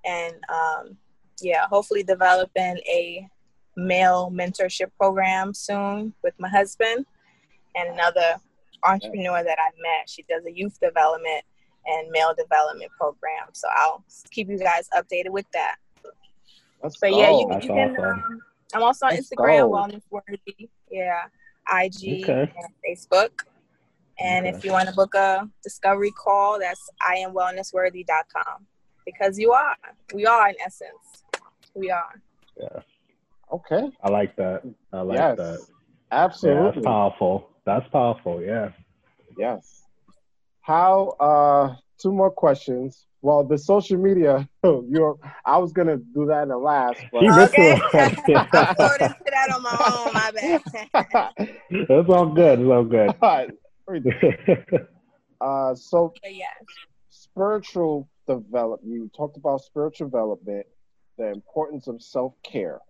And um yeah hopefully developing a male mentorship program soon with my husband and another entrepreneur that i met she does a youth development and male development program so i'll keep you guys updated with that Let's but go. yeah you, you can um, i'm also on Let's instagram go. wellness worthy yeah IG, Okay. and Facebook. And Okay. if you want to book a discovery call, that's iamwellnessworthy.com. Because you are. We are, in essence. We are. Yeah. Okay. I like that. I like yes. that. Yeah, Absolutely. that's powerful. That's powerful. Yeah. Yes. How? Uh, two more questions. Well, the social media. [LAUGHS] You're. I was gonna do that in the last, but He missed Okay. it. [LAUGHS] [LAUGHS] I wrote into that on my own, my bad. It's all good. It's all good. uh, so but yes. spiritual development. You talked about spiritual development, the importance of self care.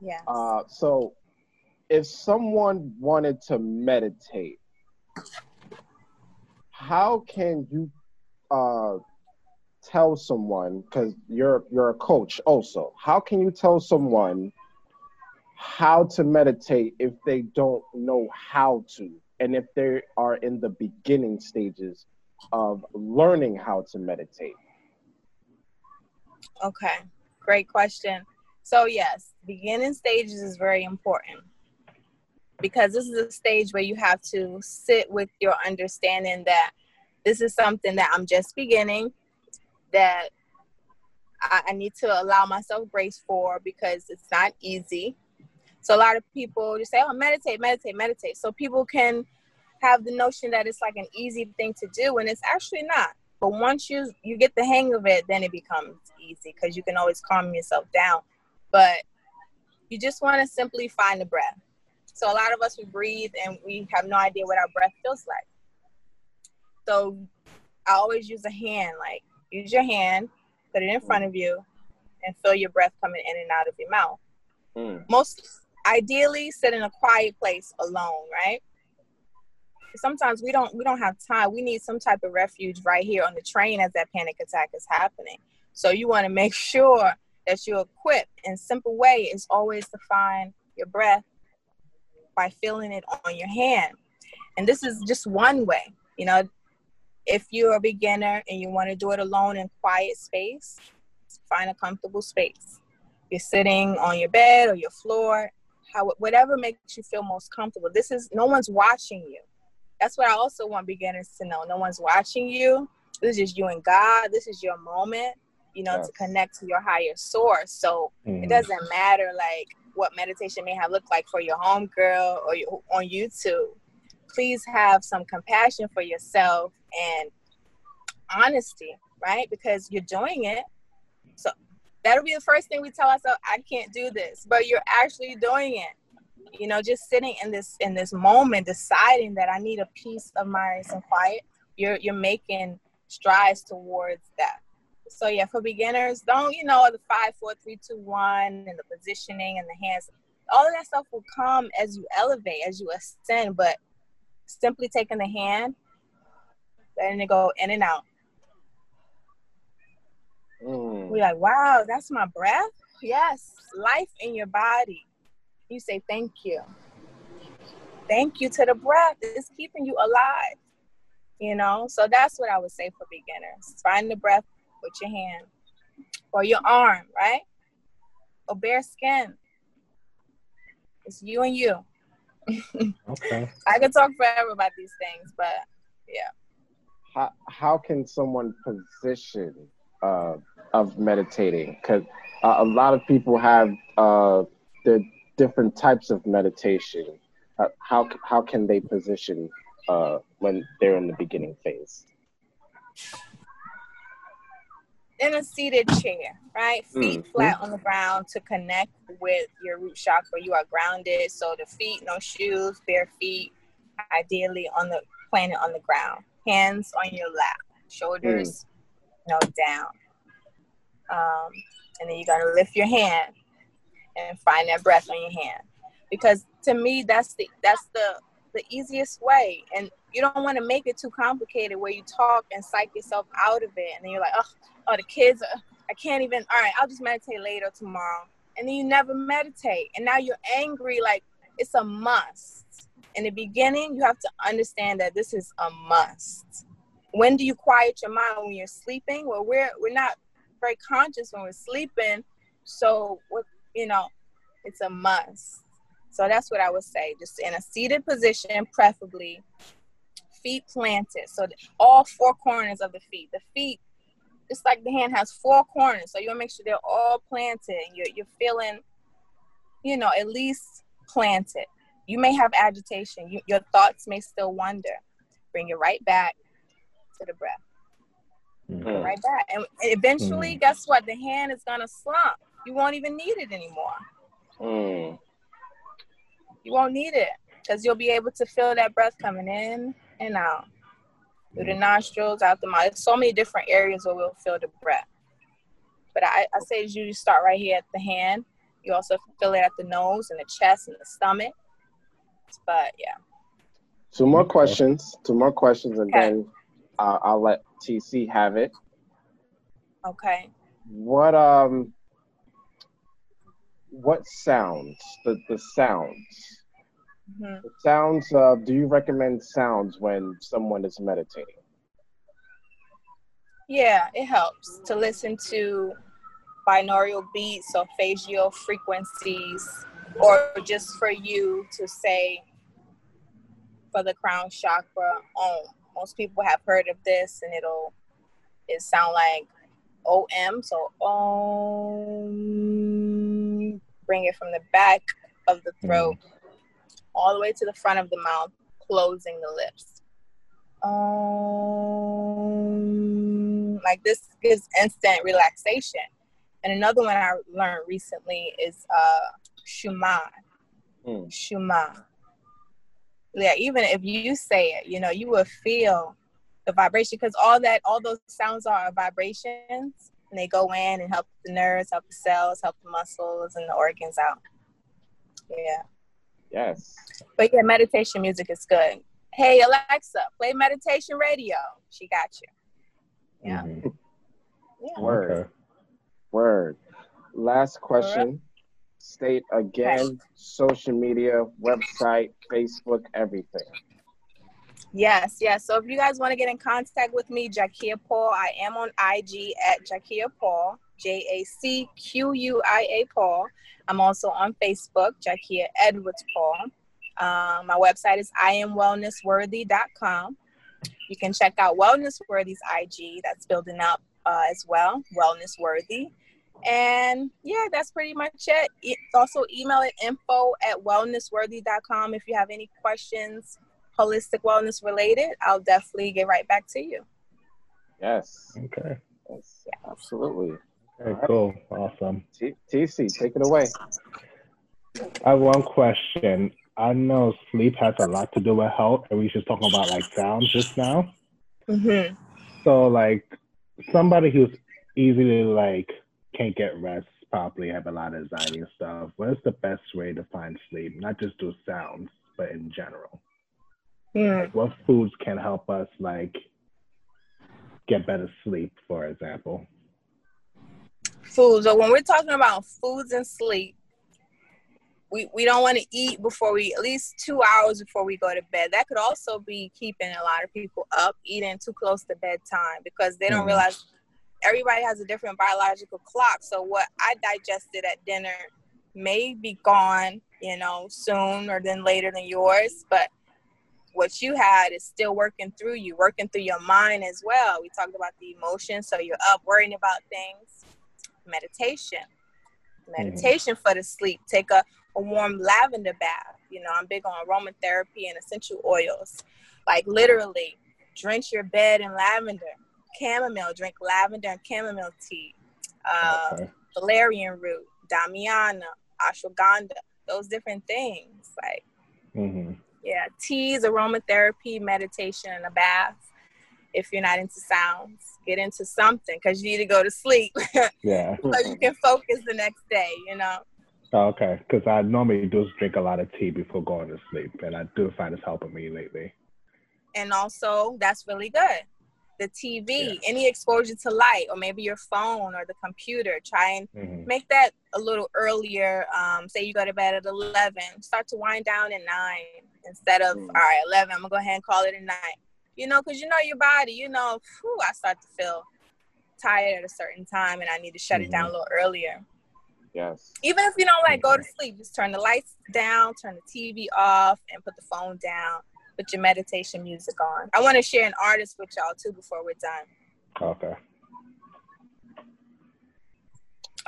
Yes. Uh, so, if someone wanted to meditate, how can you uh, tell someone? Because you're you're a coach, also. How can you tell someone how to meditate if they don't know how to, and if they are in the beginning stages of learning how to meditate? Okay, great question. So yes, beginning stages is very important because this is a stage where you have to sit with your understanding that this is something that I'm just beginning, that I, I need to allow myself grace for because it's not easy. So a lot of people just say, "Oh, meditate, meditate, meditate," so people can have the notion that it's like an easy thing to do, and it's actually not. But once you you get the hang of it, then it becomes easy because you can always calm yourself down. But you just want to simply find the breath. So a lot of us we breathe and we have no idea what our breath feels like. So I always use a hand, like use your hand, put it in front of you, and feel your breath coming in and out of your mouth. Mm. Most ideally sit in a quiet place alone, right? Sometimes we don't we don't have time. We need some type of refuge right here on the train as that panic attack is happening. So you want to make [LAUGHS] sure that you equip. And simple way is always to find your breath by feeling it on your hand. And this is just one way. You know, if you're a beginner and you want to do it alone in quiet space, find a comfortable space. You're sitting on your bed or your floor, how whatever makes you feel most comfortable. This is no one's watching you. That's what I also want beginners to know. No one's watching you. This is you and God. This is your moment, you know, to connect to your higher source. So mm. it doesn't matter like what meditation may have looked like for your home girl or your, on YouTube. Please have some compassion for yourself and honesty, right? Because you're doing it. So that'll be the first thing we tell ourselves, I can't do this, but you're actually doing it. You know, just sitting in this in this moment, deciding that I need a peace of mind and quiet. You're you're making strides towards that. So yeah, for beginners, don't you know the five, four, three, two, one, and the positioning and the hands. All of that stuff will come as you elevate, as you ascend. But simply taking the hand, letting it go in and out. Mm. We're like, wow, that's my breath. Yes, life in your body. You say thank you. Thank you to the breath. It's keeping you alive. You know, so that's what I would say for beginners. Find the breath with your hand or your arm, right? Or bare skin. It's you and you. [LAUGHS] okay. I could talk forever about these things, but yeah. How how can someone position uh, of meditating? Because uh, a lot of people have uh, the different types of meditation. Uh, how how can they position uh, when they're in the beginning phase? In a seated chair, right? Feet mm-hmm. flat on the ground to connect with your root chakra. You are grounded. So the feet, no shoes, bare feet, ideally on the planet on the ground. Hands on your lap, shoulders, mm. no down. Um, and then you gotta lift your hand and find that breath on your hand. Because to me that's the that's the the easiest way. And you don't want to make it too complicated where you talk and psych yourself out of it and then you're like, oh oh, the kids, uh, I can't even, all right, I'll just meditate later tomorrow. And then you never meditate. And now you're angry, like it's a must. In the beginning, you have to understand that this is a must. When do you quiet your mind when you're sleeping? Well, we're we're not very conscious when we're sleeping. So you know, it's a must. So that's what I would say. Just in a seated position, preferably, feet planted. So all four corners of the feet. The feet it's like the hand has four corners, so you wanna make sure they're all planted. And you're you're feeling, you know, at least planted. You may have agitation. You, your thoughts may still wander. Bring it right back to the breath. Mm-hmm. Right back, and eventually, mm-hmm. guess what? The hand is gonna slump. You won't even need it anymore. Mm. You won't need it because you'll be able to feel that breath coming in and out through the nostrils, out the mouth. There's so many different areas where we'll feel the breath. But I, I say you start right here at the hand. You also feel it at the nose and the chest and the stomach. But yeah. Two more questions. Two more questions, and okay. then uh, I'll let TC have it. Okay. What um. What sounds? The the sounds Mm-hmm. Sounds. Uh, do you recommend sounds when someone is meditating? Yeah, it helps to listen to binaural beats or facial frequencies, or just for you to say for the crown chakra om. Most people have heard of this and it'll it sound like OM, so om. Bring it from the back of the throat mm. All the way to the front of the mouth, closing the lips. Um, like this gives instant relaxation. And another one I learned recently is uh, Shuma. Mm. Shuma. Yeah, even if you say it, you know, you will feel the vibration because all that, all those sounds are vibrations and they go in and help the nerves, help the cells, help the muscles and the organs out. Yeah. Yes. But yeah, meditation music is good. Hey Alexa, play meditation radio. She got you. Yeah. Mm-hmm. yeah. Word. Okay. Word. Last question. State again, social media, website, Facebook, everything. Yes, yes. So if you guys want to get in contact with me, Jacquia Paul, I am on IG at Jacquia Paul, J A C Q U I A Paul. I'm also on Facebook, Jacquia Edwards Paul. Um, my website is iamwellnessworthy.com. You can check out Wellness Worthy's IG. That's building up uh, as well, Wellness Worthy. And yeah, that's pretty much it. Also, email it info at wellnessworthy.com if you have any questions, holistic wellness related. I'll definitely get right back to you. Yes. Okay. Yes, yeah. absolutely. Okay, right. cool. Awesome. T- TC, take it away. I have one question. I know sleep has a lot to do with health, and we were just talking about like sounds just now. Mm-hmm. So, like, somebody who's easily like can't get rest properly, have a lot of anxiety and stuff. What is the best way to find sleep? Not just through sounds, but in general. Mm. Like, what foods can help us like get better sleep, for example? Foods. So when we're talking about foods and sleep, we, we don't want to eat before we at least two hours before we go to bed. That could also be keeping a lot of people up, eating too close to bedtime because they don't mm. realize everybody has a different biological clock. So what I digested at dinner may be gone, you know, soon or then later than yours, but what you had is still working through you, working through your mind as well. We talked about the emotions, so you're up worrying about things. Meditation, meditation mm-hmm. for the sleep. Take a, a warm lavender bath. You know, I'm big on aromatherapy and essential oils. Like literally, drench your bed in lavender chamomile, drink lavender and chamomile tea, uh, okay. valerian root, damiana, ashwagandha, those different things. Like, mm-hmm. Yeah, teas, aromatherapy, meditation, and a bath. If you're not into sounds, get into something because you need to go to sleep. [LAUGHS] yeah. so you can focus the next day, you know? Okay, because I normally do drink a lot of tea before going to sleep, and I do find it's helping me lately. And also, that's really good the TV, yeah. any exposure to light, or maybe your phone or the computer. Try and mm-hmm. make that a little earlier. Um, say you go to bed at 11, start to wind down at 9 instead of, mm-hmm. all right, 11, I'm going to go ahead and call it a night. You know, because you know your body, you know, whew, I start to feel tired at a certain time and I need to shut mm-hmm. it down a mm-hmm. little earlier. Yes. Even if you don't like go to sleep, just turn the lights down, turn the TV off, and put the phone down put your meditation music on. I want to share an artist with y'all too before we're done. Okay.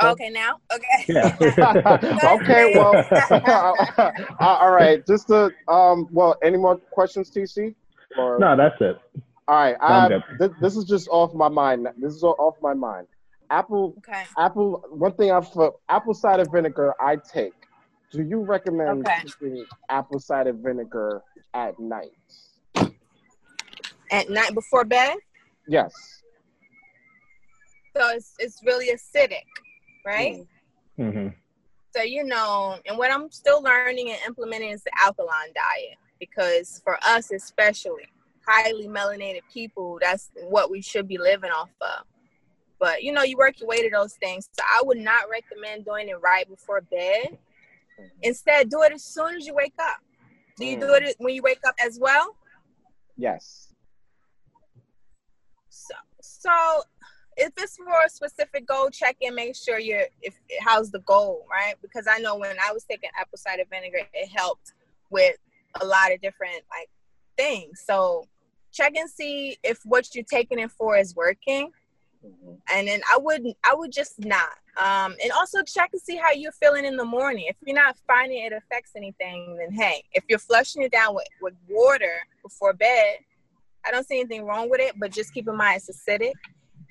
Okay, now? Okay. Yeah. [LAUGHS] [LAUGHS] okay, well, [LAUGHS] all right. Just to, um, well, any more questions, TC? Or? No, that's it. All right. I have, this, this is just off my mind. This is off my mind. Apple, okay. apple, one thing I've, apple cider vinegar I take. Do you recommend okay. apple cider vinegar at night. At night before bed? Yes. So it's it's really acidic, right? Mm-hmm. So you know, and what I'm still learning and implementing is the alkaline diet because for us especially, highly melanated people, that's what we should be living off of. But you know, you work your way to those things. So I would not recommend doing it right before bed. Mm-hmm. Instead, do it as soon as you wake up. Do you mm. do it when you wake up as well? Yes. So, so if it's for a specific goal, check in, make sure you're if how's the goal, right? Because I know when I was taking apple cider vinegar, it helped with a lot of different like things. So check and see if what you're taking it for is working. Mm-hmm. And then I wouldn't I would just not. Um, and also check and see how you're feeling in the morning. If you're not finding it affects anything, then hey, if you're flushing it down with, with water before bed, I don't see anything wrong with it, but just keep in mind it's acidic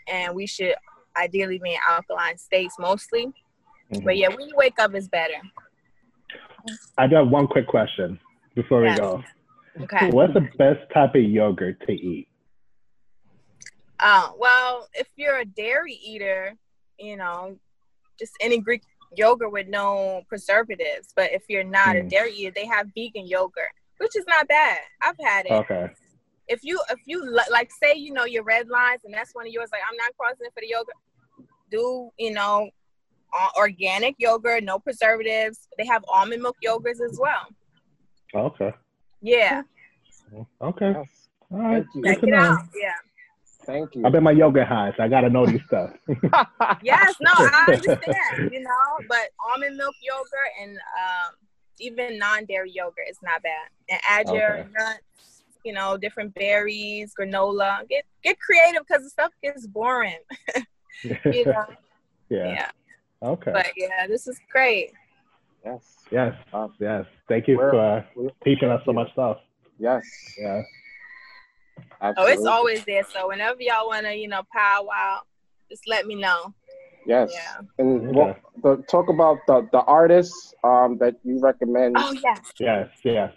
and we should ideally be in alkaline states mostly. Mm-hmm. But yeah, when you wake up, it's better. I do have one quick question before yes. we go. Okay. What's the best type of yogurt to eat? Uh, well, if you're a dairy eater, you know, just any Greek yogurt with no preservatives. But if you're not mm. a dairy eater, they have vegan yogurt, which is not bad. I've had it. Okay. If you if you like say you know your red lines and that's one of yours like i'm not crossing it for the yogurt do you know organic yogurt no preservatives. They have almond milk yogurts as well. Okay. Yeah. Okay. All right. Check it out. Yeah Thank you. I've been my yoga high, so I gotta know these stuff. [LAUGHS] yes, no, I [LAUGHS] understand. You know, but almond milk yogurt and um, even non-dairy yogurt is not bad. And add okay. your nuts you know, different berries, granola. Get get creative because the stuff gets boring. [LAUGHS] you know. yeah. yeah. Okay. But yeah, this is great. Yes. Yes. Awesome. Yes. Thank you for uh, teaching us so much stuff. Yes. Yeah. Absolutely. Oh, it's always there. So whenever y'all wanna, you know, powwow, just let me know. Yes. Yeah. And okay. well, the, talk about the the artists um, that you recommend. Oh yes. Yes. Yes.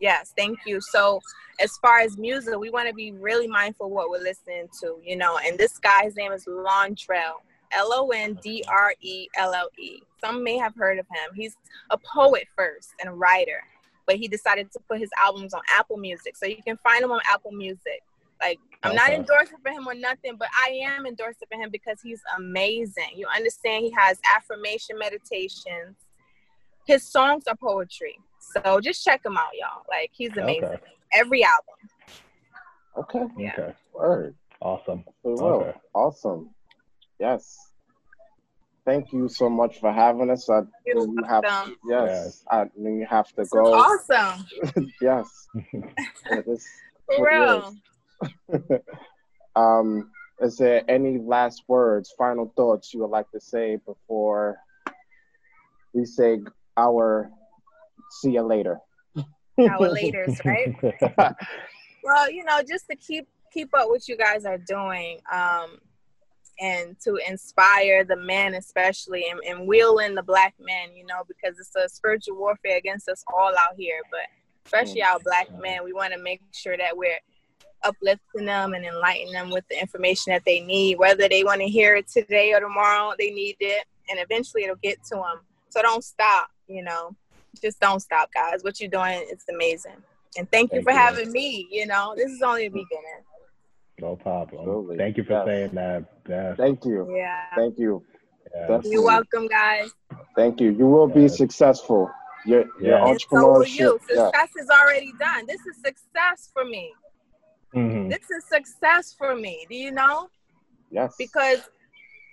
Yes, thank you. So, as far as music, we want to be really mindful what we're listening to, you know. And this guy's name is Londrelle, L O N D R E L L E. Some may have heard of him. He's a poet first and a writer, but he decided to put his albums on Apple Music. So you can find him on Apple Music. Like, I'm okay. not endorsing for him or nothing, but I am endorsing for him because he's amazing. You understand? He has affirmation meditations. His songs are poetry. So just check him out, y'all. Like he's amazing. Okay. Every album. Okay. Yeah. Okay. Word. Awesome. Okay. Awesome. Yes. Thank you so much for having us. I You're have to, yes, I mean you have to this go. awesome. [LAUGHS] yes. [LAUGHS] this, for real. [LAUGHS] um, is there any last words, final thoughts you would like to say before we say our see you later. Our laters, right? well, you know, just to keep keep up what you guys are doing, um, and to inspire the men, especially, and, and wheel in the black men, you know, because it's a spiritual warfare against us all out here. But especially our black men, we want to make sure that we're uplifting them and enlightening them with the information that they need, whether they want to hear it today or tomorrow, they need it, and eventually it'll get to them. So don't stop, you know just don't stop, guys. What you're doing is amazing. And thank, thank you for you. having me. You know, this is only a mm. beginning. No problem. Absolutely. Thank you for yes. saying that. Yeah. Thank you. Yeah. Thank you. Yeah. You're welcome, guys. Thank you. You will be successful. Your, your entrepreneurship. So you. Success yeah. is already done. This is success for me. Mm-hmm. This is success for me. Do you know? Yes. Because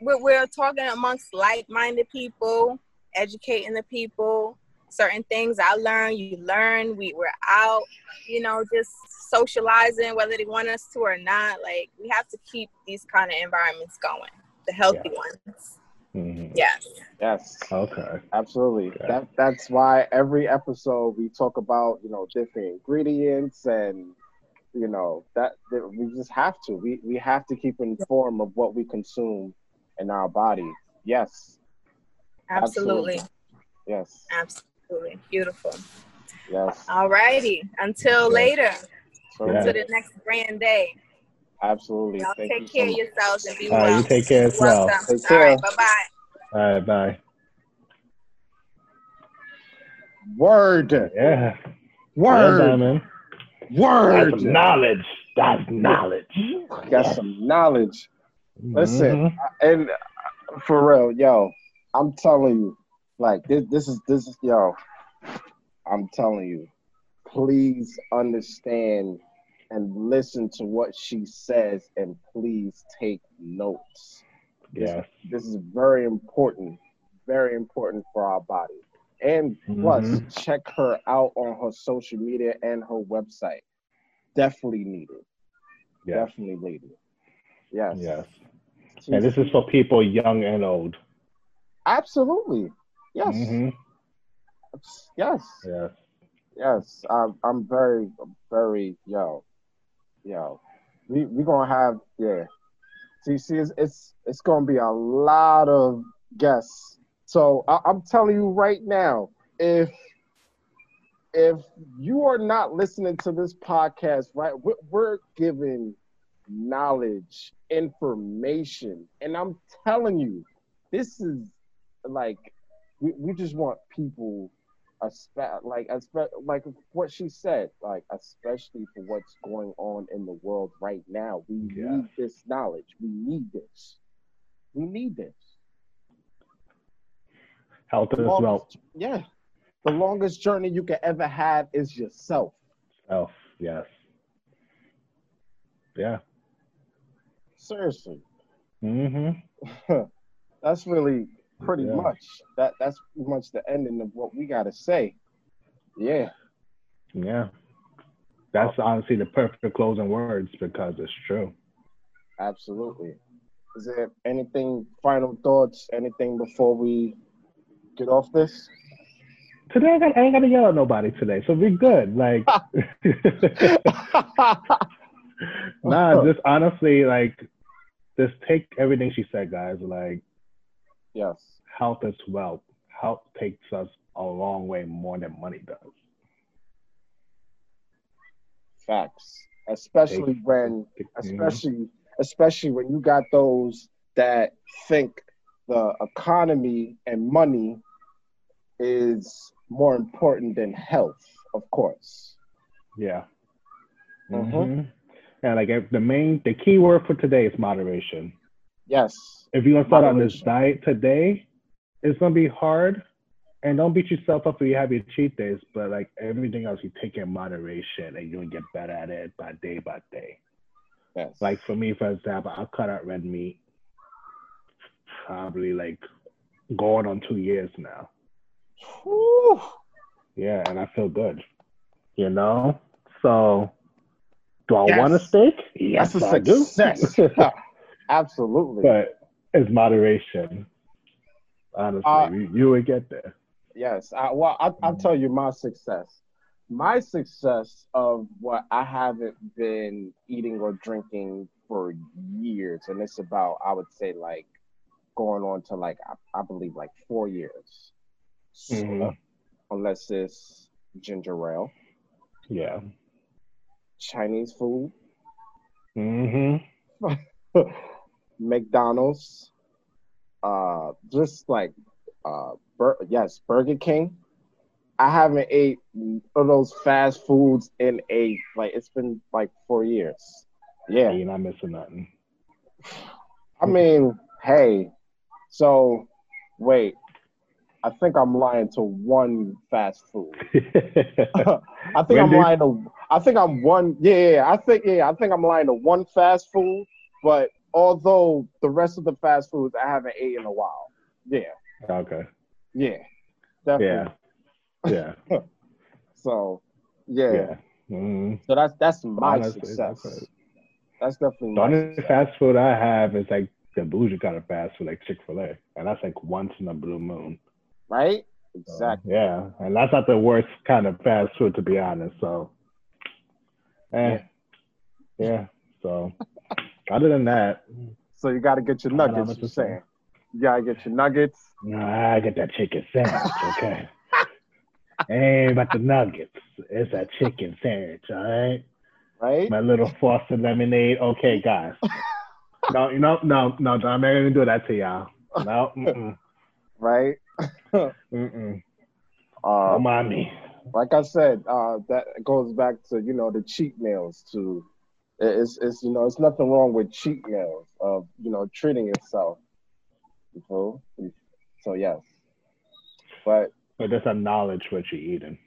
we're, we're talking amongst like-minded people, educating the people, certain things I learned, you learn. We were out, you know, just socializing, whether they want us to or not. Like we have to keep these kind of environments going, the healthy yeah. ones. Mm-hmm. Yes. Yes. Okay. Absolutely. Okay. That that's why every episode we talk about you know different ingredients and you know that, that we just have to we we have to keep informed of what we consume in our body. Yes. Absolutely. Absolutely. Yes. Absolutely. Absolutely. Beautiful. Yes. All righty. Until yes. later. So Until the next grand day. Absolutely. Y'all Thank take you care so of yourselves and be well. Right, you take care as well. Take care. All right. Bye bye. All right. Bye. Word. Yeah. Word. Yeah, Word. That's knowledge. That's knowledge. Got some knowledge. Listen, mm-hmm. and for real, yo, I'm telling you, like this, this is this is yo. I'm telling you, please understand and listen to what she says and please take notes. Yes. This is very important, very important for our body. And plus, Mhm. check her out on her social media and her website. Definitely needed. Yes. Definitely needed. Yes. Yes. She's- And this is for people young and old. absolutely. Yes. Mhm. Yes. Yes. Yes. I'm I'm very very yo. Yo. We we gonna have yeah. See, see, it's it's, it's gonna be a lot of guests. So I, I'm telling you right now, if if you are not listening to this podcast, right, we're, we're giving knowledge, information, and I'm telling you, this is like we, we just want people like like what she said, like especially for what's going on in the world right now. We Yeah. need this knowledge. We need this. We need this. Health as well. Yeah. The longest journey you can ever have is yourself. Health. Yes. Yeah. Seriously. Mm-hmm. [LAUGHS] that's really pretty Yeah. much that that's pretty much the ending of what we gotta say. Yeah. Yeah. That's honestly the perfect closing words because it's true. Absolutely. Is there anything final thoughts? Anything before we get off this? Today I, got, I ain't got to yell at nobody today, so we good. Like, [LAUGHS] [LAUGHS] nah, just honestly, like, just take everything she said, guys. Like, yes. health is wealth. Health takes us a long way more than money does. Facts. Especially when especially especially when you got those that think the economy and money is more important than health, of course. Yeah. Mhm. hmm And like the main, the key word for today is moderation. Yes. If you're gonna start on this diet today, it's gonna be hard. And don't beat yourself up if you have your cheat days, but like everything else, you take in moderation and you'll get better at it by day by day. Yes. Like for me, for example, I cut out red meat probably like going on two years now. Whew. Yeah, and I feel good. You know? So do I Yes. want a steak? Yes, That's a I do. [LAUGHS] [LAUGHS] Absolutely. but it's moderation. Honestly, Uh, you, you would get there. Yes. I, well, I, I'll tell you my success. My success of what I haven't been eating or drinking for years, and it's about, I would say, like going on to like, I, I believe, like four years. Soda, Mhm. unless it's ginger ale, Yeah. Chinese food, Mm-hmm. [LAUGHS] McDonald's, uh, just like, uh, Bur- yes, Burger King. I haven't ate of those fast foods in a like it's been like four years. Yeah, You're not missing nothing. I mean, hey, so wait, I think I'm lying to one fast food. [LAUGHS] I think I'm lying to. I think I'm one. Yeah, yeah, I think yeah, I think I'm lying to one fast food. But although the rest of the fast foods I haven't ate in a while. Yeah, okay. yeah, definitely. Yeah. Yeah. [LAUGHS] So yeah. Yeah. Mm-hmm. so that's that's my Honestly, success. that's That's, it. definitely The only success. fast food I have is like the bougie kind of fast food, like Chick Fil A, and that's like once in a blue moon. right? So, Exactly. yeah, and that's not the worst kind of fast food to be honest. So, eh, yeah. So, [LAUGHS] other than that, So you got to get your I don't know nuggets. what You're to say. saying you got to get your nuggets. nah, I get that chicken sandwich. Okay. [LAUGHS] Ain't about the nuggets. It's that chicken sandwich. All right. Right? My little frosted lemonade. Okay, guys. No, you know, no, no, I'm not gonna do that to y'all. No, mm-mm, [LAUGHS] Right? [LAUGHS] mm-mm. Uh, Don't mind me. like I said, uh, that goes back to you know the cheat meals. To it's it's you know it's nothing wrong with cheat meals of you know treating yourself. You know? So yes, but But just acknowledge what you're eating.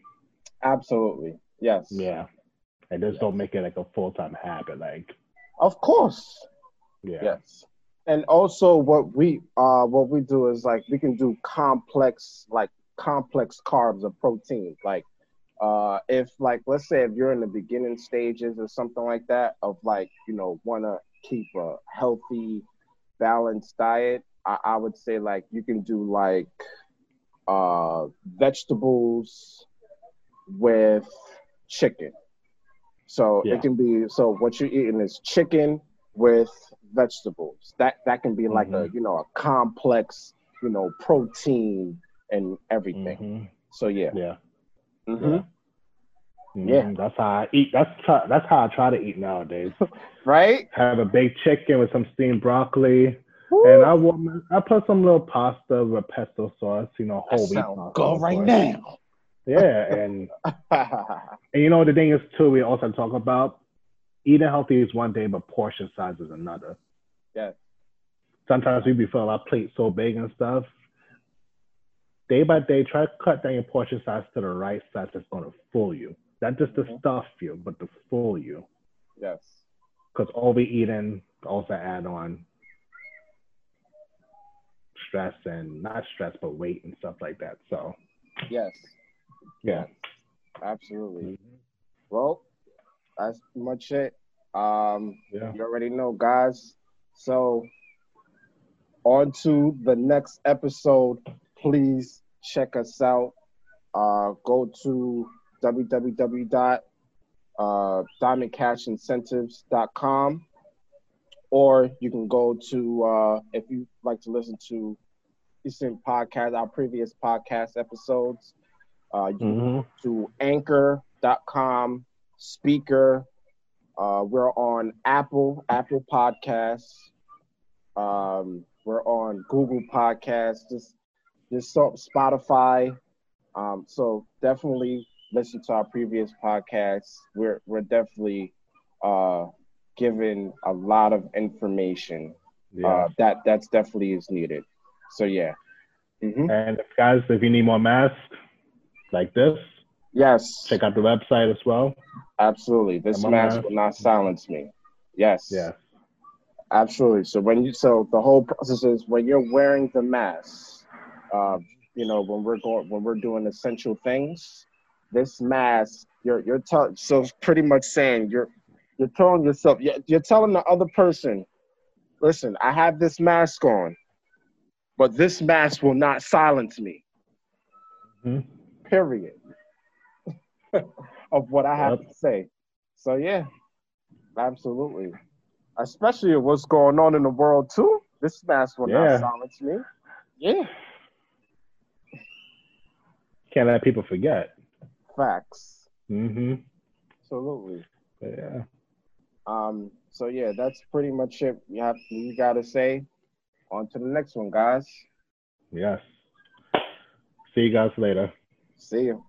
absolutely yes. Yeah. and just don't make it like a full time habit. Like, Of course. yeah, Yes. And also what we uh what we do is like we can do complex like complex carbs or protein. Like uh if like let's say if you're in the beginning stages or something like that of like, you know, wanna keep a healthy, balanced diet, I, I would say like you can do like uh vegetables with chicken. So Yeah. it can be so what you're eating is chicken with vegetables. That that can be like a Mhm. you know a complex you know protein and everything. Mhm. So yeah, yeah, Mhm. Mhm. Yeah. Mm-hmm. That's how I eat. That's try, that's how I try to eat nowadays. [LAUGHS] right. Have a baked chicken with some steamed broccoli, Woo. and I I put some little pasta with pesto sauce. You know, That whole wheat sound pasta. good right course. now. Yeah, and [LAUGHS] And you know the thing is too, we also talk about eating healthy is one day, but portion size is another. Yeah. Sometimes we be feeling our plate so big and stuff. Day by day, try to cut down your portion size to the right size that's gonna fool you. Not just to Mhm. stuff you, but to full you. yes. Because overeating also add on stress and not stress, but weight and stuff like that. So Yes. yeah. Absolutely. Well, that's much it. Um, Yeah. you already know, guys. So, on to the next episode. Please check us out. Uh, go to www.diamondcashincentives.com or you can go to, uh, if you like to listen to recent podcast, our previous podcast episodes, uh, you can hmm to anchor.com, speaker. Uh, we're on Apple, Apple Podcasts. Um, we're on Google Podcasts, just, just so, Spotify. Um, so definitely listen to our previous podcasts. We're, we're definitely uh, giving a lot of information Yeah. uh, that that's definitely is needed. So yeah. Mhm. And if guys, if you need more masks like this, Yes. check out the website as well. Absolutely. This I mask will not silence me. Yes. Yeah. Absolutely. So when you so the whole process is when you're wearing the mask, uh, you know, when we're going when we're doing essential things, this mask, you're you're telling so pretty much saying you're you're telling yourself you're, you're telling the other person, listen, I have this mask on, but this mask will not silence me. Mhm. Period. [LAUGHS] of what I have Yep. to say. So yeah, absolutely. Especially what's going on in the world too. This mask will Yeah. not silence me. Yeah, Can't let people forget. Facts. Mm-hmm. Absolutely. Yeah. Um. So yeah, that's pretty much it. You have you got to say. On to the next one, guys. Yes. See you guys later. See you.